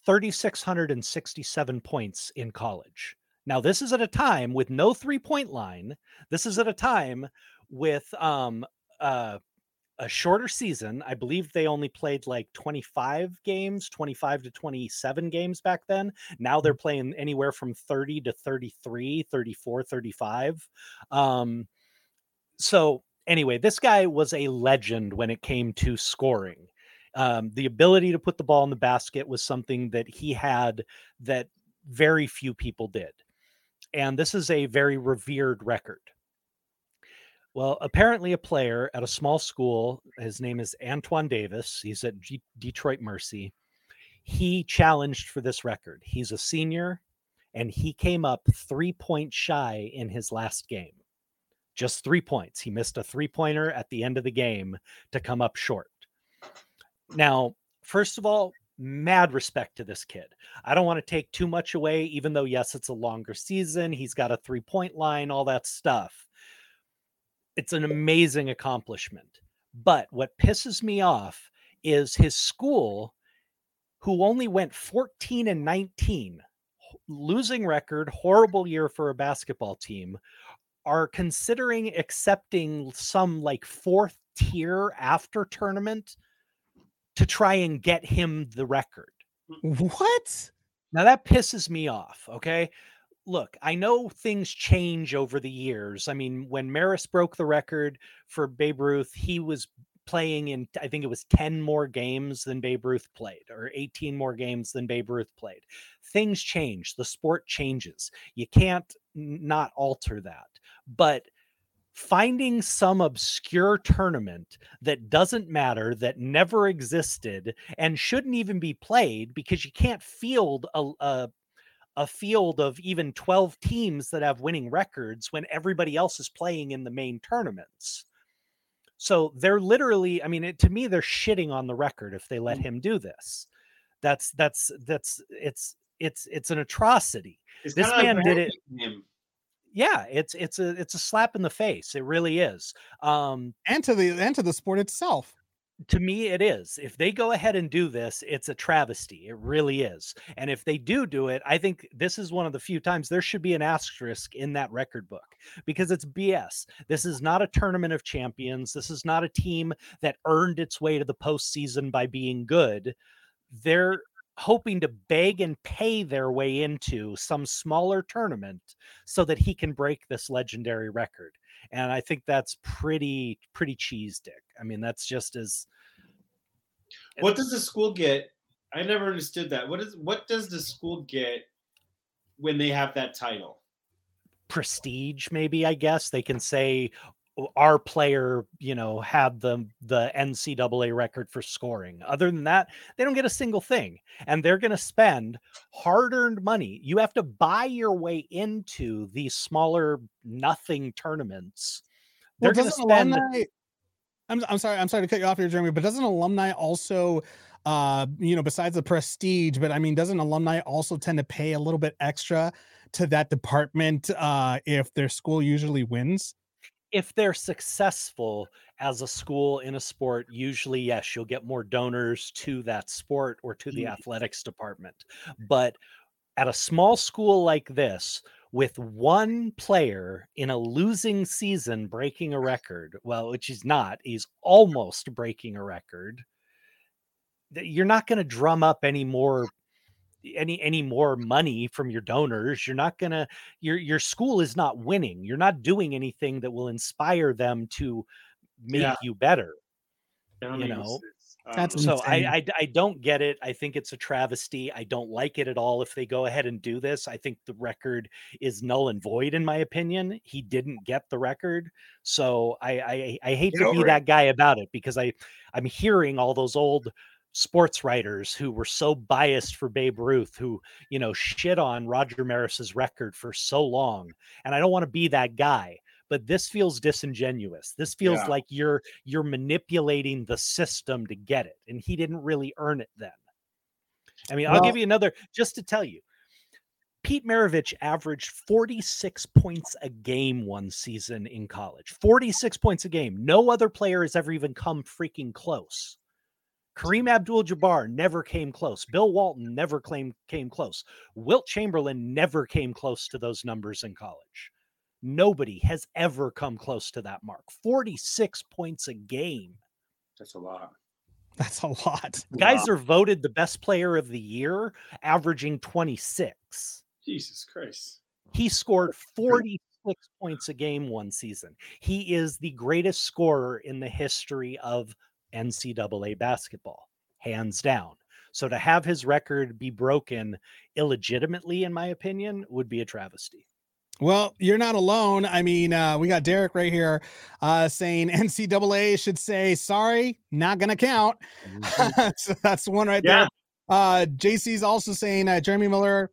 3,667 points in college. Now, this is at a time with no three point line. This is at a time with um, uh, a shorter season. I believe they only played like 25 games, 25 to 27 games back then. Now they're playing anywhere from 30 to 33, 34, 35. Um, so, anyway, this guy was a legend when it came to scoring. Um, the ability to put the ball in the basket was something that he had that very few people did. And this is a very revered record. Well, apparently, a player at a small school, his name is Antoine Davis. He's at G- Detroit Mercy. He challenged for this record. He's a senior and he came up three points shy in his last game. Just three points. He missed a three pointer at the end of the game to come up short. Now, first of all, mad respect to this kid. I don't want to take too much away, even though, yes, it's a longer season. He's got a three point line, all that stuff. It's an amazing accomplishment. But what pisses me off is his school, who only went 14 and 19, losing record, horrible year for a basketball team, are considering accepting some like fourth tier after tournament to try and get him the record. What? Now that pisses me off. Okay. Look, I know things change over the years. I mean, when Maris broke the record for Babe Ruth, he was playing in, I think it was 10 more games than Babe Ruth played, or 18 more games than Babe Ruth played. Things change. The sport changes. You can't not alter that. But finding some obscure tournament that doesn't matter that never existed and shouldn't even be played because you can't field a, a a field of even 12 teams that have winning records when everybody else is playing in the main tournaments. So they're literally i mean it, to me they're shitting on the record if they let him do this. That's that's that's it's it's it's an atrocity. It's this man did it him. yeah it's it's a it's a slap in the face it really is. Um and to the and to the sport itself to me it is. If they go ahead and do this it's a travesty it really is. And if they do do it i think this is one of the few times there should be an asterisk in that record book because it's bs this is not a tournament of champions. This is not a team that earned its way to the postseason by being good. They're hoping to beg and pay their way into some smaller tournament so that he can break this legendary record and i think that's pretty pretty cheese dick i mean that's just as What does the school get? I never understood that. What is what does the school get when they have that title? prestige maybe i guess they can say "Oh, our player you know had the the ncaa record for scoring other than that they don't get a single thing and they're going to spend hard-earned money you have to buy your way into these smaller nothing tournaments they're Well, going to spend alumni? I'm I'm sorry. I'm sorry to cut you off here, Jeremy. But doesn't alumni also, uh, you know, besides the prestige, but I mean, doesn't alumni also tend to pay a little bit extra to that department uh, if their school usually wins? If they're successful as a school in a sport, usually, yes, you'll get more donors to that sport or to the mm. athletics department. But at a small school like this, with one player in a losing season breaking a record, well, which he's not, he's almost breaking a record. You're not going to drum up any more any any more money from your donors you're not going to your your school is not winning you're not doing anything that will inspire them to make Yeah. you better That you know. Um, That's so I. I I don't get it. I think it's a travesty. I don't like it at all. If they go ahead and do this, I think the record is null and void. In my opinion, he didn't get the record, so I I, I hate Get to be it. that guy about it because I I'm hearing all those old sports writers who were so biased for Babe Ruth, who you know shit on Roger Maris's record for so long, and I don't want to be that guy. But this feels disingenuous. This feels Yeah. like you're you're manipulating the system to get it, and he didn't really earn it then. I mean, I'll give you another just to tell you. Pete Maravich averaged 46 points a game one season in college. 46 points a game. No other player has ever even come freaking close. Kareem Abdul Jabbar never came close. Bill Walton never claimed, came close. Wilt Chamberlain never came close to those numbers in college. Nobody has ever come close to that mark. 46 points a game. That's a lot. That's a lot. Guys are voted the best player of the year, averaging 26. Jesus Christ. He scored 46 points a game one season. He is the greatest scorer in the history of NCAA basketball, hands down. So to have his record be broken illegitimately, in my opinion, would be a travesty. Well, you're not alone. I mean, uh, we got Derek right here uh, saying NCAA should say, sorry, not going to count. so that's one right Yeah. there. Uh, JC's also saying, uh, Jeremy Miller,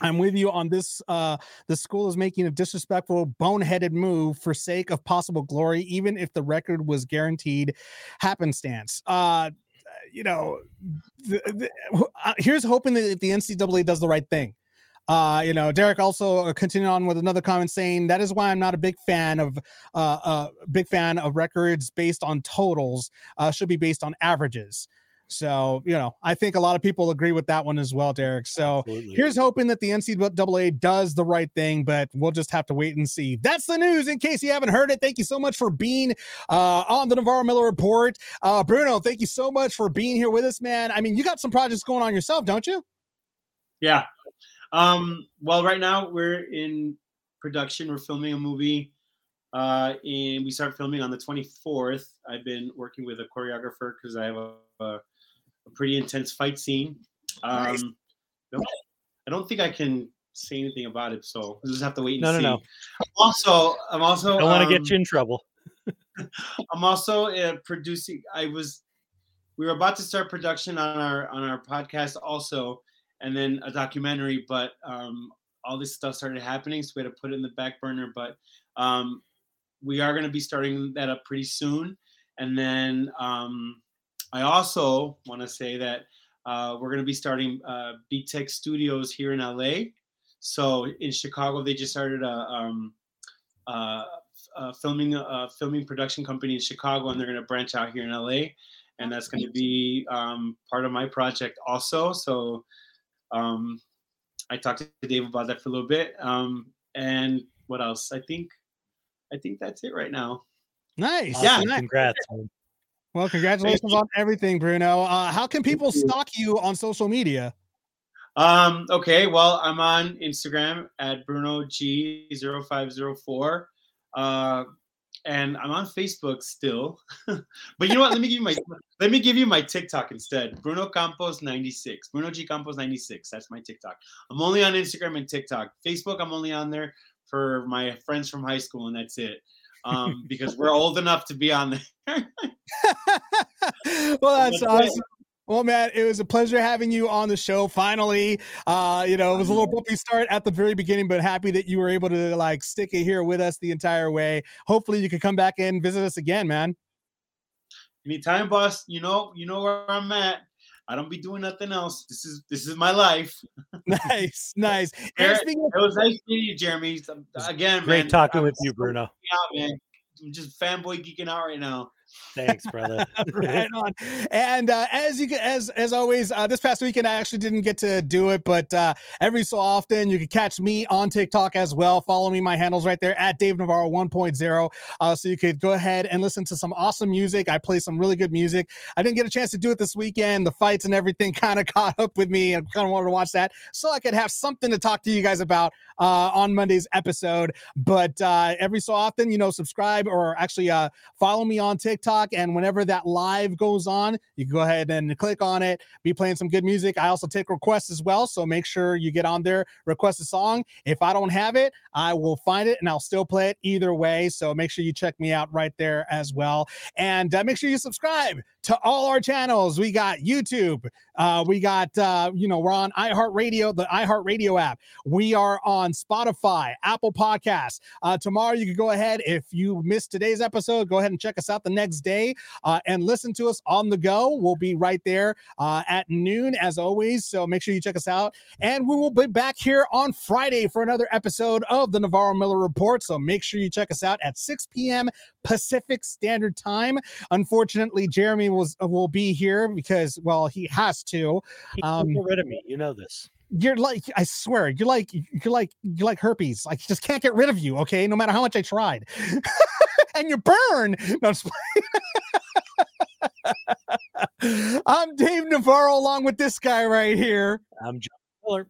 I'm with you on this. Uh, the school is making a disrespectful, boneheaded move for sake of possible glory, even if the record was guaranteed happenstance. Uh, you know, the, the, uh, here's hoping that the NCAA does the right thing. Uh, you know, Derek also uh, continued on with another comment saying that is why I'm not a big fan of uh, uh big fan of records based on totals. Uh, should be based on averages. So you know, I think a lot of people agree with that one as well, Derek. So Absolutely. here's hoping that the NCAA does the right thing, but we'll just have to wait and see. That's the news. In case you haven't heard it, thank you so much for being uh, on the Navarro Miller Report. Uh, Bruno, thank you so much for being here with us, man. I mean, you got some projects going on yourself, don't you? Yeah. Um, well, right now we're in production. We're filming a movie. Uh, and we start filming on the 24th. I've been working with a choreographer because I have a, a, a pretty intense fight scene. Um, Nice. I don't think I can say anything about it, so we'll just have to wait and see. No, no, see. no. I'm also, I'm also. Don't want to um, get you in trouble. I'm also uh, producing. I was, we were about to start production on our on our podcast also, and then a documentary. But um, all this stuff started happening, so we had to put it in the back burner. But um, we are going to be starting that up pretty soon. And then um, I also want to say that uh, we're going to be starting uh, Beat Tech Studios here in LA. So in Chicago, they just started a um, uh, uh, filming uh, filming production company in Chicago, and they're going to branch out here in LA, and that's going to be um, part of my project also. So um, I talked to Dave about that for a little bit. Um, and what else? I think I think that's it right now. Nice. Yeah. Awesome. Nice. Congrats. Well, congratulations on everything, Bruno. Uh, how can people stalk you on social media? Um, okay, well, I'm on Instagram at Bruno G0504. Uh, and I'm on Facebook still. but you know what? Let me give you my let me give you my TikTok instead. Bruno Campos 96. Bruno G Campos 96. That's my TikTok. I'm only on Instagram and TikTok. Facebook, I'm only on there for my friends from high school, and that's it. Um, because we're old enough to be on there. well, that's it. awesome. Well, man, it was a pleasure having you on the show. Finally, uh, you know, it was a little bumpy start at the very beginning, but happy that you were able to like stick it here with us the entire way. Hopefully, you can come back and visit us again, man. Anytime, boss. You know, you know where I'm at. I don't be doing nothing else. This is this is my life. nice, nice. It was nice meeting you, Jeremy. Again, Great man, talking with you, Bruno. out, man. I'm just fanboy geeking out right now. Thanks, brother. right on. And uh, as you can, as as always, uh, this past weekend I actually didn't get to do it, but uh, every so often you can catch me on TikTok as well. Follow me, my handles right there at Dave Navarro 1.0. Uh, so you could go ahead and listen to some awesome music. I play some really good music. I didn't get a chance to do it this weekend. The fights and everything kind of caught up with me, and kind of wanted to watch that so I could have something to talk to you guys about uh, on Monday's episode. But uh, every so often, you know, subscribe or actually uh, follow me on TikTok. Talk and whenever that live goes on, you can go ahead and click on it, be playing some good music. I also take requests as well. So make sure you get on there, request a song. If I don't have it, I will find it and I'll still play it either way. So make sure you check me out right there as well. And uh, make sure you subscribe to all our channels. We got YouTube. Uh, we got, uh, you know, we're on iHeartRadio, the iHeartRadio app. We are on Spotify, Apple Podcasts. Uh, tomorrow, you can go ahead. If you missed today's episode, go ahead and check us out the next day uh, and listen to us on the go. We'll be right there uh, at noon, as always. So make sure you check us out. And we will be back here on Friday for another episode of the Navarro Miller Report. So make sure you check us out at 6 p.m. Pacific Standard Time. Unfortunately, Jeremy was will be here because, well, he has to. Um, rid of me. You know this. you're like I swear, you're like you're like you're like herpes. Like just can't get rid of you. Okay, no matter how much I tried, and you burn. No, I'm. I'm Dave Navarro, along with this guy right here. I'm John Miller.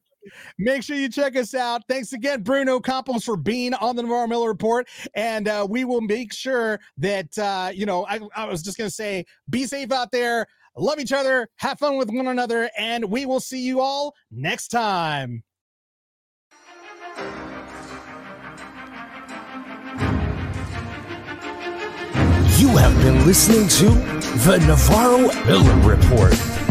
Make sure you check us out. Thanks again, Bruno Campos, for being on the Navarro Miller Report. And uh, we will make sure that, uh, you know, I, I was just going to say, be safe out there, love each other, have fun with one another, and we will see you all next time. You have been listening to the Navarro Miller Report.